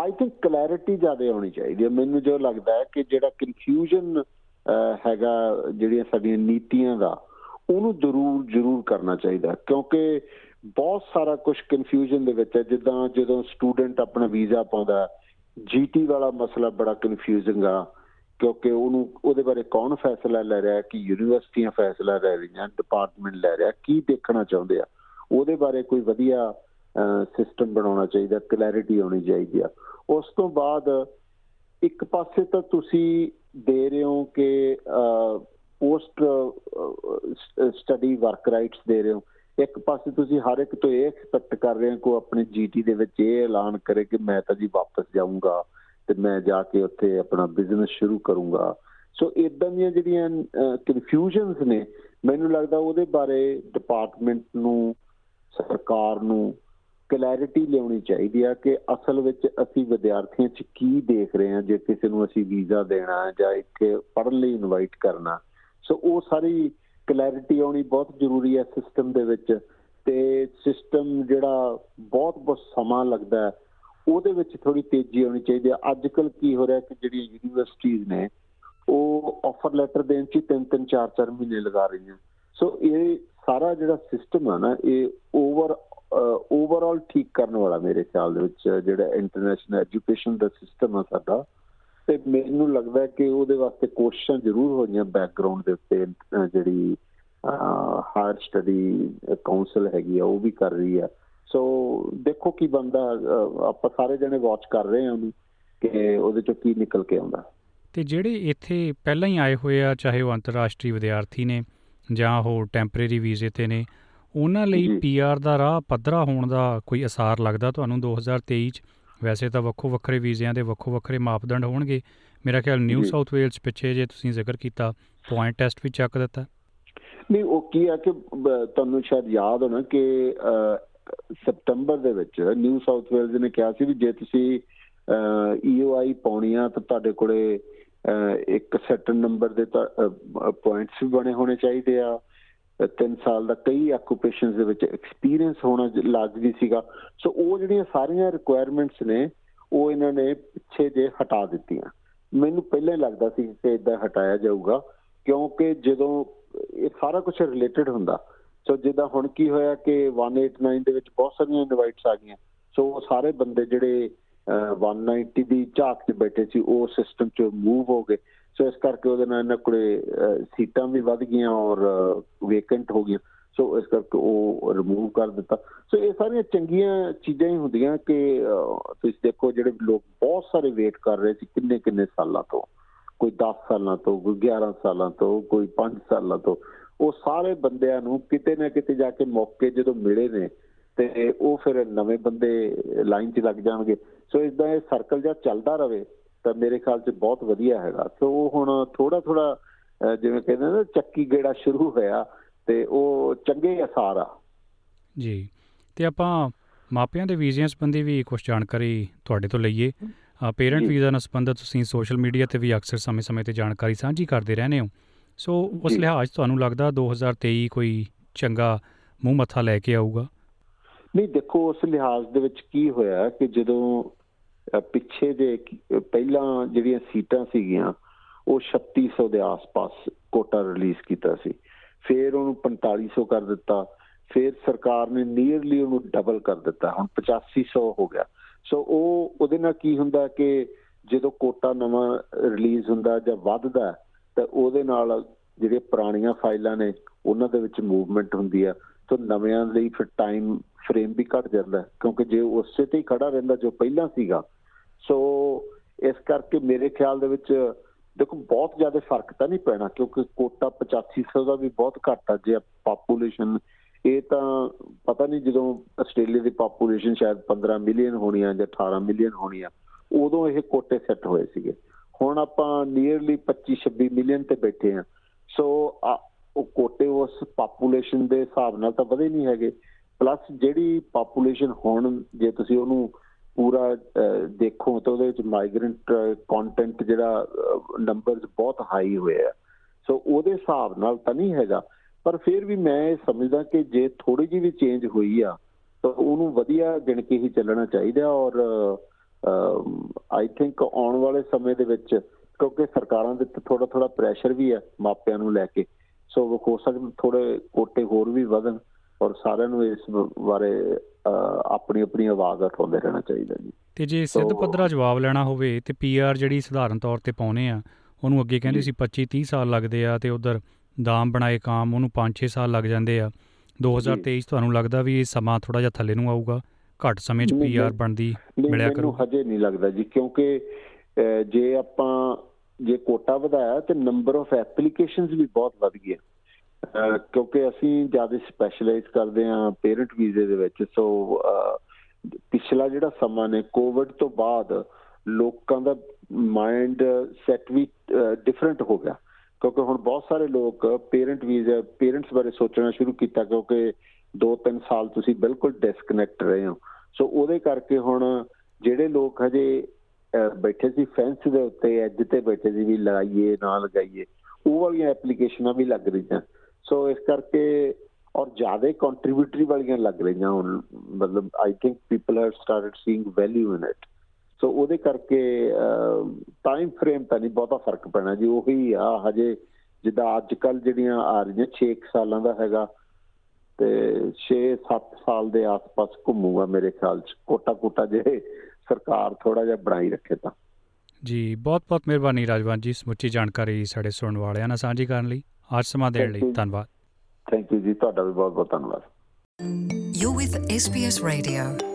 ਆਈ ਥਿੰਕ ਕਲੈਰਿਟੀ ਜ਼ਿਆਦਾ ਆਉਣੀ ਚਾਹੀਦੀ ਹੈ। ਮੈਨੂੰ ਜੋ ਲੱਗਦਾ ਹੈ ਕਿ ਜਿਹੜਾ ਕਨਫਿਊਜ਼ਨ ਹੈਗਾ ਜਿਹੜੀਆਂ ਸਾਡੀਆਂ ਨੀਤੀਆਂ ਦਾ, ਉਹਨੂੰ ਜ਼ਰੂਰ ਜ਼ਰੂਰ ਕਰਨਾ ਚਾਹੀਦਾ ਕਿਉਂਕਿ ਬਹੁਤ ਸਾਰਾ ਕੁਝ ਕਨਫਿਊਜ਼ਨ ਦੇ ਵਿੱਚ ਹੈ। ਜਿੱਦਾਂ ਜਦੋਂ ਸਟੂਡੈਂਟ ਆਪਣਾ ਵੀਜ਼ਾ ਪਾਉਂਦਾ ਜੀਟੀ ਵਾਲਾ ਮਸਲਾ ਬੜਾ ਕਨਫਿਊਜ਼ਿੰਗ ਆ, ਕਿਉਂਕਿ ਉਹਨੂੰ, ਉਹਦੇ ਬਾਰੇ ਕੌਣ ਫੈਸਲਾ ਲੈ ਰਿਹਾ ਕਿ ਯੂਨੀਵਰਸਿਟੀਆਂ ਫੈਸਲਾ ਲੈ ਰਹੀਆਂ ਡਿਪਾਰਟਮੈਂਟ ਲੈ ਰਿਹਾ ਕੀ ਦੇਖਣਾ ਚਾਹੁੰਦੇ ਆ। ਉਹਦੇ ਬਾਰੇ ਕੋਈ ਵਧੀਆ ਸਿਸਟਮ ਬਣਾਉਣਾ ਚਾਹੀਦਾ ਕਲੈਰਿਟੀ ਆਉਣੀ ਚਾਹੀਦੀ ਆ। ਉਸ ਤੋਂ ਬਾਅਦ ਇੱਕ ਪਾਸੇ ਤਾਂ ਤੁਸੀਂ ਦੇ ਰਹੇ ਹੋ ਕਿ ਪੋਸਟ ਸਟੱਡੀ ਵਰਕ ਰਾਈਟਸ ਦੇ ਰਹੇ ਹੋ। ਇੱਕ ਪਾਸੇ ਤੁਸੀਂ ਹਰ ਇੱਕ ਤੋਂ ਇਹ ਐਕਸਪੈਕਟ ਕਰ ਰਹੇ ਹੋ ਕੋ ਆਪਣੇ ਜੀਟੀ ਦੇ ਵਿੱਚ ਇਹ ਐਲਾਨ ਕਰੇ ਕਿ ਮੈਂ ਤਾਂ ਜੀ ਵਾਪਸ ਜਾਊਂਗਾ ਤੇ ਮੈਂ ਜਾ ਕੇ ਉੱਥੇ ਆਪਣਾ ਬਿਜ਼ਨਸ ਸ਼ੁਰੂ ਕਰੂੰਗਾ। ਸੋ ਇਦਾਂ ਦੀਆਂ ਜਿਹੜੀਆਂ ਕਨਫਿਊਜ਼ਨਸ ਨੇ, ਮੈਨੂੰ ਲੱਗਦਾ ਉਹਦੇ ਬਾਰੇ ਡਿਪਾਰਟਮੈਂਟ ਨੂੰ, ਸਰਕਾਰ ਨੂੰ ਕਲੈਰਿਟੀ ਲਿਆਉਣੀ ਚਾਹੀਦੀ ਆ ਕਿ ਅਸਲ ਵਿੱਚ ਅਸੀਂ ਵਿਦਿਆਰਥੀਆਂ 'ਚ ਕੀ ਦੇਖ ਰਹੇ ਹਾਂ, ਜੇ ਕਿਸੇ ਨੂੰ ਅਸੀਂ ਵੀਜ਼ਾ ਦੇਣਾ ਜਾਂ ਇੱਥੇ ਪੜ੍ਹਨ ਲਈ ਇਨਵਾਈਟ ਕਰਨਾ। ਸੋ ਉਹ ਸਾਰੀ ਕਲੈਰਿਟੀ ਆਉਣੀ ਬਹੁਤ ਜ਼ਰੂਰੀ ਹੈ ਸਿਸਟਮ ਦੇ ਵਿੱਚ ਤੇ ਸਿਸਟਮ ਜਿਹੜਾ ਬਹੁਤ ਬਹੁਤ ਸਮਾਂ ਲੱਗਦਾ ਹੈ, ਉਹਦੇ ਵਿੱਚ ਥੋੜੀ ਤੇਜ਼ੀ ਆਉਣੀ ਚਾਹੀਦੀ ਹੈ ਅੱਜ ਕੱਲ ਕੀ ਹੋ ਰਿਹਾ ਕਿ ਜਿਹੜੀਆਂ ਯੂਨੀਵਰਸਿਟੀਆਂ ਨੇ, ਉਹ ਆਫਰ ਲੈਟਰ ਦੇਣ 'ਚ ਤਿੰਨ ਤਿੰਨ ਚਾਰ ਚਾਰ ਮਹੀਨੇ ਲਗਾ ਰਹੀਆਂ। ਸੋ ਇਹ ਸਾਰਾ ਜਿਹੜਾ ਸਿਸਟਮ ਆ ਨਾ, ਇਹ ਓਵਰ ਓਵਰਆਲ ਠੀਕ ਕਰਨ ਵਾਲਾ ਮੇਰੇ ਖਿਆਲ ਦੇ ਵਿੱਚ ਜਿਹੜਾ ਇੰਟਰਨੈਸ਼ਨਲ ਐਜੂਕੇਸ਼ਨ ਦਾ ਸਿਸਟਮ ਆ ਸਾਡਾ, ਤੇ ਮੈਨੂੰ ਲੱਗਦਾ ਕਿ ਉਹਦੇ ਵਾਸਤੇ ਕੋਸ਼ਿਸ਼ਾਂ ਜ਼ਰੂਰ ਹੋਈਆਂ ਬੈਕਗ੍ਰਾਉਂਡ ਦੇ ਉੱਤੇ ਜਿਹੜੀ ਹਾਇਰ ਸਟੱਡੀ ਕਾਉਂਸਲ ਹੈਗੀ ਆ, ਉਹ ਵੀ ਕਰ ਰਹੀ ਆ। ਸੋ ਦੇਖੋ ਕੀ ਬੰਦਾ ਆਪਾਂ ਸਾਰੇ ਜਣੇ ਵਾਚ ਕਰ ਰਹੇ ਹਾਂ ਉਹਨੂੰ, ਕਿ ਉਹਦੇ ਚੋਂ ਕੀ ਨਿਕਲ ਕੇ ਆਉਂਦਾ। ਤੇ ਜਿਹੜੇ ਇੱਥੇ ਪਹਿਲਾਂ ਹੀ ਆਏ ਹੋਏ ਆ, ਚਾਹੇ ਉਹ ਅੰਤਰਰਾਸ਼ਟਰੀ ਵਿਦਿਆਰਥੀ ਨੇ ਜਾਂ ਉਹ ਟੈਂਪਰੇਰੀ ਵੀਜ਼ੇ ਤੇ ਨੇ ਉਹਨਾਂ ਲਈ ਪੀਆਰ ਦਾ ਰਾਹ ਪੱਧਰਾ ਹੋਣ ਦਾ ਕੋਈ ਅਸਾਰ ਲੱਗਦਾ ਤੁਹਾਨੂੰ 2023 ਚ? ਵੈਸੇ ਤਾਂ ਵੱਖੋ ਵੱਖਰੇ ਵੀਜ਼ਿਆਂ ਦੇ ਵੱਖੋ ਵੱਖਰੇ ਮਾਪਦੰਡ ਹੋਣਗੇ। ਮੇਰਾ ਖਿਆਲ ਨਿਊ ਸਾਊਥ ਵੇਲਸ ਪਿੱਛੇ ਜੇ ਤੁਸੀਂ ਜ਼ਿਕਰ ਕੀਤਾ ਪੁਆਇੰਟ ਟੈਸਟ ਵੀ ਚੱਕ ਦਿੱਤਾ। ਨਹੀਂ ਉਹ ਕੀ ਹੈ ਕਿ ਤੁਹਾਨੂੰ ਸ਼ਾਇਦ ਯਾਦ ਹੋਣਾ ਕਿ ਸਪਟੰਬਰ ਦੇ ਵਿੱਚ ਨਿਊ ਸਾਊਥ ਵੇਲਸ ਨੇ ਕਿਹਾ ਸੀ ਵੀ ਜੇ ਤੁਸੀਂ ਈਓਆਈ ਪਾਉਣੀ ਆ ਤਾਂ ਤੁਹਾਡੇ ਕੋਲੇ ਇੱਕ ਸਰਟਨ ਨੰਬਰ ਦੇ ਪੁਆਇੰਟਸ ਵੀ ਬਣੇ ਹੋਣੇ ਚਾਹੀਦੇ ਆ। 3 ਸਾਲ ਦਾ ਕਈ ਆਕੂਪੇਸ਼ਨਸ ਦੇ ਵਿੱਚ ਐਕਸਪੀਰੀਅੰਸ ਹੋਣਾ ਲਾਜ਼ਮੀ ਸੀਗਾ। ਸੋ ਉਹ ਜਿਹੜੀਆਂ ਸਾਰੀਆਂ ਰਿਕੁਆਇਰਮੈਂਟਸ ਨੇ, ਉਹ ਇਹਨਾਂ ਨੇ ਪਿੱਛੇ ਜੇ ਹਟਾ ਦਿੱਤੀਆਂ। ਮੈਨੂੰ ਪਹਿਲਾਂ ਹੀ ਲੱਗਦਾ ਸੀ ਕਿ ਇਦਾਂ ਹਟਾਇਆ ਜਾਊਗਾ, ਕਿਉਂਕਿ ਜਦੋਂ ਇਹ ਸਾਰਾ ਕੁਝ ਰਿਲੇਟਡ ਹੁੰਦਾ ਸੋ ਜਿੱਦਾਂ ਹੁਣ ਕੀ ਹੋਇਆ ਕਿ 189 ਦੇ ਵਿੱਚ ਬਹੁਤ ਸਾਰੀਆਂ ਇਨਵਾਈਟਸ ਆ ਗਈਆਂ। ਸੋ ਉਹ ਸਾਰੇ ਬੰਦੇ ਜਿਹੜੇ 190 ਦੀ ਝਾਕ 'ਚ ਬੈਠੇ ਸੀ, ਉਹ ਸਿਸਟਮ 'ਚ ਮੂਵ ਹੋ ਗਏ। ਸੋ ਇਸ ਕਰਕੇ ਉਹਦੇ ਨਾਲ ਇਹਨਾਂ ਕੋਲੇ ਸੀਟਾਂ ਵੀ ਵੱਧ ਗਈਆਂ ਔਰ ਵੇਕੈਂਟ ਹੋ ਗਈਆਂ। ਸੋ ਇਸ ਕਰਕੇ ਉਹ ਰਿਮੂਵ ਕਰ ਦਿੱਤਾ। ਸੋ ਇਹ ਸਾਰੀਆਂ ਚੰਗੀਆਂ ਚੀਜ਼ਾਂ ਹੀ ਹੁੰਦੀਆਂ ਕਿ ਤੁਸੀਂ ਦੇਖੋ ਜਿਹੜੇ ਲੋਕ ਬਹੁਤ ਸਾਰੇ ਵੇਟ ਕਰ ਰਹੇ ਸੀ ਕਿੰਨੇ ਕਿੰਨੇ ਸਾਲਾਂ ਤੋਂ। ਕੋਈ 10 ਸਾਲਾਂ ਤੋਂ, ਕੋਈ 11 ਸਾਲਾਂ ਤੋਂ, ਕੋਈ 5 ਸਾਲਾਂ ਤੋਂ। ਉਹ ਸਾਰੇ ਬੰਦਿਆਂ ਨੂੰ ਕਿਤੇ ਨਾ ਕਿਤੇ ਜਾ ਕੇ ਮੌਕੇ ਜਦੋਂ ਮਿਲੇ ਨੇ, ਤੇ ਉਹ ਫਿਰ ਨਵੇਂ ਬੰਦੇ ਲਾਈਨ 'ਚ ਲੱਗ ਜਾਣਗੇ। ਸੋ ਇਦਾਂ ਇਹ ਸਰਕਲ ਜਾਂ ਚੱਲਦਾ ਰਵੇ ਤਾਂ ਮੇਰੇ ਖਿਆਲ 'ਚ ਬਹੁਤ ਵਧੀਆ ਹੈਗਾ। ਸੋ ਉਹ ਹੁਣ ਥੋੜਾ ਥੋੜਾ ਜਿਵੇਂ ਕਹਿੰਦੇ ਨੇ ਚੱਕੀ ਗੇੜਾ ਸ਼ੁਰੂ ਹੋਇਆ ਤੇ ਉਹ ਚੰਗੇ ਅਸਾਰ ਆ। ਜੀ। ਤੇ ਆਪਾਂ ਮਾਪਿਆਂ ਦੇ ਵੀਜ਼ਿਆਂ ਸੰਬੰਧੀ ਵੀ ਕੁਝ ਜਾਣਕਾਰੀ ਤੁਹਾਡੇ ਤੋਂ ਲਈਏ। ਪੇਰੈਂਟ ਵੀਜ਼ਾ ਨਾਲ ਸੰਬੰਧਿਤ ਤੁਸੀਂ ਸੋਸ਼ਲ ਮੀਡੀਆ ਤੇ ਵੀ ਅਕਸਰ ਸਮੇਂ-ਸਮੇਂ ਤੇ ਜਾਣਕਾਰੀ ਸਾਂਝੀ ਕਰਦੇ ਰਹਿੰਦੇ ਹੋ। ਸੋ ਉਸ ਲਿਹਾਜ਼ ਤੁਹਾਨੂੰ ਲੱਗਦਾ 2023 ਕੋਈ ਚੰਗਾ ਮੂੰਹ ਮੱਥਾ ਲੈ ਕੇ ਆਊਗਾ? ਨਹੀਂ ਦੇਖੋ ਉਸ ਲਿਹਾਜ਼ ਦੇ ਵਿੱਚ ਕੀ ਹੋਇਆ ਕਿ ਜਦੋਂ ਪਿੱਛੇ ਦੇ ਪਹਿਲਾਂ ਜਿਹੜੀਆਂ ਸੀਟਾਂ ਸੀਗੀਆਂ, ਉਹ 3600 ਦੇ ਆਸ-ਪਾਸ ਕੋਟਾ ਰਿਲੀਜ਼ ਕੀਤਾ ਸੀ। ਫਿਰ ਉਹਨੂੰ 4500 ਕਰ ਦਿੱਤਾ। ਫਿਰ ਸਰਕਾਰ ਨੇ ਨੀਅਰਲੀ ਉਹਨੂੰ ਡਬਲ ਕਰ ਦਿੱਤਾ। ਹੁਣ 8500 ਹੋ ਗਿਆ। ਸੋ ਉਹ, ਉਹਦੇ ਨਾਲ ਕੀ ਹੁੰਦਾ ਕਿ ਜਦੋਂ ਕੋਟਾ ਨਵਾਂ ਰਿਲੀਜ਼ ਹੁੰਦਾ ਜਾਂ ਵੱਧਦਾ, ਤਾਂ ਉਹਦੇ ਨਾਲ ਜਿਹੜੇ ਪੁਰਾਣੀਆਂ ਫਾਈਲਾਂ ਨੇ, ਉਹਨਾਂ ਦੇ ਵਿੱਚ ਮੂਵਮੈਂਟ ਹੁੰਦੀ ਆ। ਤਾਂ ਨਵਿਆਂ ਲਈ ਫਿਰ ਟਾਈਮ ਫਰੇਮ ਵੀ ਘਟ ਜਾਂਦਾ। ਕਿਉਂਕਿ ਜੇ ਉਸੇ ਤੇ ਹੀ ਖੜਾ ਰਹਿੰਦਾ ਜੋ ਪਹਿਲਾਂ ਸੀਗਾ ਸੋ ਇਸ ਕਰਕੇ ਮੇਰੇ ਖਿਆਲ ਦੇ ਵਿੱਚ, ਦੇਖੋ, ਬਹੁਤ ਜ਼ਿਆਦਾ ਫ਼ਰਕ ਤਾਂ ਨਹੀਂ ਪੈਣਾ, ਕਿਉਂਕਿ ਕੋਟਾ 8500 ਦਾ ਵੀ ਬਹੁਤ ਘੱਟ ਆ, ਜੇ ਪਾਪੂਲੇਸ਼ਨ ਇਹ ਤਾਂ ਪਤਾ ਨਹੀਂ ਜਦੋਂ ਆਸਟ੍ਰੇਲੀਆ ਦੀ ਪਾਪੂਲੇਸ਼ਨ ਸ਼ਾਇਦ 15 ਮਿਲੀਅਨ ਹੋਣੀ ਆ ਜਾਂ 18 ਮਿਲੀਅਨ ਹੋਣੀ ਆ, ਉਦੋਂ ਇਹ ਕੋਟੇ ਸੈੱਟ ਹੋਏ ਸੀਗੇ। ਹੁਣ ਆਪਾਂ ਨੀਅਰਲੀ 25 26 ਮਿਲੀਅਨ ਤੇ ਬੈਠੇ ਆ। ਸੋ ਉਹ ਕੋਟੇ ਉਸ ਪਾਪੂਲੇਸ਼ਨ ਦੇ ਹਿਸਾਬ ਨਾਲ ਤਾਂ ਵਧੇ ਨਹੀਂ ਹੈਗੇ। ਪਲੱਸ ਜਿਹੜੀ ਪਾਪੂਲੇਸ਼ਨ ਹੁਣ, ਜੇ ਤੁਸੀਂ ਉਹਨੂੰ ਪੂਰਾ ਦੇਖੋ ਤਾਂ ਉਹਦੇ ਵਿੱਚ ਮਾਈਗ੍ਰੈਂਟ ਕੰਟੈਂਟ ਜਿਹੜਾ ਨੰਬਰਸ ਬਹੁਤ ਹਾਈ ਹੋਏ ਆ। ਸੋ ਉਹਦੇ ਹਿਸਾਬ ਨਾਲ ਤਾਂ ਨਹੀਂ ਹੈਗਾ। ਪਰ ਫਿਰ ਵੀ ਮੈਂ ਇਹ ਸਮਝਦਾ ਕਿ ਜੇ ਥੋੜੀ ਜਿਹੀ ਵੀ ਚੇਂਜ ਹੋਈ ਆ, ਤਾਂ ਉਹਨੂੰ ਵਧੀਆ ਗਿਣ ਕੇ ਹੀ ਚੱਲਣਾ ਚਾਹੀਦਾ ਔਰ ਆਈ ਥਿੰਕ ਆਉਣ ਵਾਲੇ ਸਮੇਂ ਦੇ ਵਿੱਚ, ਕਿਉਂਕਿ ਸਰਕਾਰਾਂ ਦੇ ਤੇ ਥੋੜਾ ਥੋੜਾ ਪ੍ਰੈਸ਼ਰ ਵੀ ਹੈ ਮਾਪਿਆਂ ਨੂੰ ਲੈ ਕੇ। ਸੋ ਹੋ ਸਕਦਾ ਥੋੜੇ ਕੋਟੇ ਹੋਰ ਵੀ ਵਧਣ। ਔਰ ਸਾਰਿਆਂ ਨੂੰ ਇਸ ਬਾਰੇ ਆਪਣੀ ਆਪਣੀ ਆਵਾਜ਼ ਉਠਾਉਂਦੇ ਰਹਿਣਾ ਚਾਹੀਦਾ ਜੀ। ਤੇ ਜੇ ਸਿੱਧ ਪੱਧਰਾ ਜਵਾਬ ਲੈਣਾ ਹੋਵੇ ਤੇ ਪੀਆਰ ਜਿਹੜੀ ਸਧਾਰਨ ਤੌਰ ਤੇ ਪਾਉਨੇ ਆ ਉਹਨੂੰ ਅੱਗੇ ਕਹਿੰਦੇ ਸੀ 25 30 ਸਾਲ ਲੱਗਦੇ ਆ ਤੇ ਉਧਰ ਦਾਮ ਬਣਾਏ ਕਾਮ ਉਹਨੂੰ 5-6 ਸਾਲ ਲੱਗ ਜਾਂਦੇ ਆ। 2023 ਤੁਹਾਨੂੰ ਲੱਗਦਾ ਵੀ ਇਹ ਸਮਾਂ ਥੋੜਾ ਜਿਹਾ ਥੱਲੇ ਨੂੰ ਆਊਗਾ? ਘੱਟ ਸਮੇਂ 'ਚ ਪੀਆਰ ਬਣਦੀ ਮਿਲਿਆ ਕਰੂ। ਹਜੇ ਨਹੀਂ ਲੱਗਦਾ ਜੀ ਕਿਉਂਕਿ ਜੇ ਆਪਾਂ ਜੇ ਕੋਟਾ ਵਧਾਇਆ ਤੇ ਨੰਬਰ ਆਫ ਐਪਲੀਕੇਸ਼ਨਸ ਵੀ ਬਹੁਤ ਵਧ ਗਏ ਕਿਉਂਕਿ ਅਸੀਂ ਜ਼ਿਆਦਾ ਸਪੈਸ਼ਲਾਈਜ਼ ਕਰਦੇ ਆ ਪੇਰੈਂਟ ਵੀਜ਼ੇ ਦੇ ਵਿੱਚ ਸੋ ਪਿਛਲਾ ਜਿਹੜਾ ਸਮਾਂ ਨੇ ਕੋਵਿਡ ਤੋਂ ਬਾਅਦ ਲੋਕਾਂ ਦਾ ਮਾਈਂਡ ਸੈਟ ਵੀ ਡਿਫਰੈਂਟ ਹੋ ਗਿਆ। ਕਿਉਂਕਿ ਹੁਣ ਬਹੁਤ ਸਾਰੇ ਲੋਕ ਪੇਰੈਂਟ ਵੀਜ਼ਾ ਪੇਰੈਂਟਸ ਬਾਰੇ ਸੋਚਣਾ ਸ਼ੁਰੂ ਕੀਤਾ ਕਿਉਂਕਿ 2-3 ਸਾਲ ਤੁਸੀਂ ਬਿਲਕੁਲ ਡਿਸਕਨੈਕਟ ਰਹੇ ਹੋ। ਸੋ ਉਹਦੇ ਕਰਕੇ ਹੁਣ ਜਿਹੜੇ ਲੋਕ ਹਜੇ ਬੈਠੇ ਸੀ ਫੈਂਸ ਦੇ ਉੱਤੇ ਐਜ ਤੇ ਬੈਠੇ ਸੀ ਵੀ ਲਗਾਈਏ ਨਾ ਲਗਾਈਏ ਉਹ ਵਾਲੀਆਂ ਐਪਲੀਕੇਸ਼ਨਾਂ ਵੀ ਲੱਗ ਰਹੀਆਂ। ਸੋ ਇਸ ਕਰਕੇ, ਔਰ ਜ਼ਿਆਦਾ ਕੰਟਰੀਬਿਊਟਰੀ ਵਾਲੀਆਂ ਲੱਗ ਰਹੀਆਂ ਹੁਣ, ਮਤਲਬ I think people have started seeing value in it so ਉਹਦੇ ਕਰਕੇ ਟਾਈਮ ਫਰੇਮ ਤਾਂ ਨਹੀਂ, ਬਹੁਤਾ ਫ਼ਰਕ ਪੈਣਾ ਜੀ, ਉਹੀ ਆ, ਹਜੇ ਜਿੱਦਾਂ ਅੱਜ ਕੱਲ ਜਿਹੜੀਆਂ ਆ ਰਹੀਆਂ 6 ਸਾਲਾਂ ਦਾ ਹੈਗਾ, ਤੇ 6-7 ਸਾਲ ਦੇ ਆਸ-ਪਾਸ ਘੁੰਮੂਗਾ ਮੇਰੇ ਖਿਆਲ ਚ ਕੋਟਾ ਕੋਟਾ ਜੇ ਸਰਕਾਰ ਥੋੜਾ ਜਿਹਾ ਬਣਾਈ ਰੱਖੇ ਤਾਂ। ਜੀ ਬਹੁਤ ਬਹੁਤ ਮਿਹਰਬਾਨੀ ਰਾਜਵਾਨ ਜੀ, ਸਮੁੱਚੀ ਜਾਣਕਾਰੀ ਸਾਡੇ ਸੁਣਨ ਵਾਲਿਆਂ ਨਾਲ ਸਾਂਝੀ ਕਰਨ ਲਈ। ਅੱਜ ਸਮਾਂ ਦੇਣ ਲਈ ਧੰਨਵਾਦ। ਥੈਂਕ ਯੂ ਜੀ ਤੁਹਾਡਾ ਵੀ ਬਹੁਤ ਬਹੁਤ ਧੰਨਵਾਦ ਯੂ ਵਿਦ SBS Radio.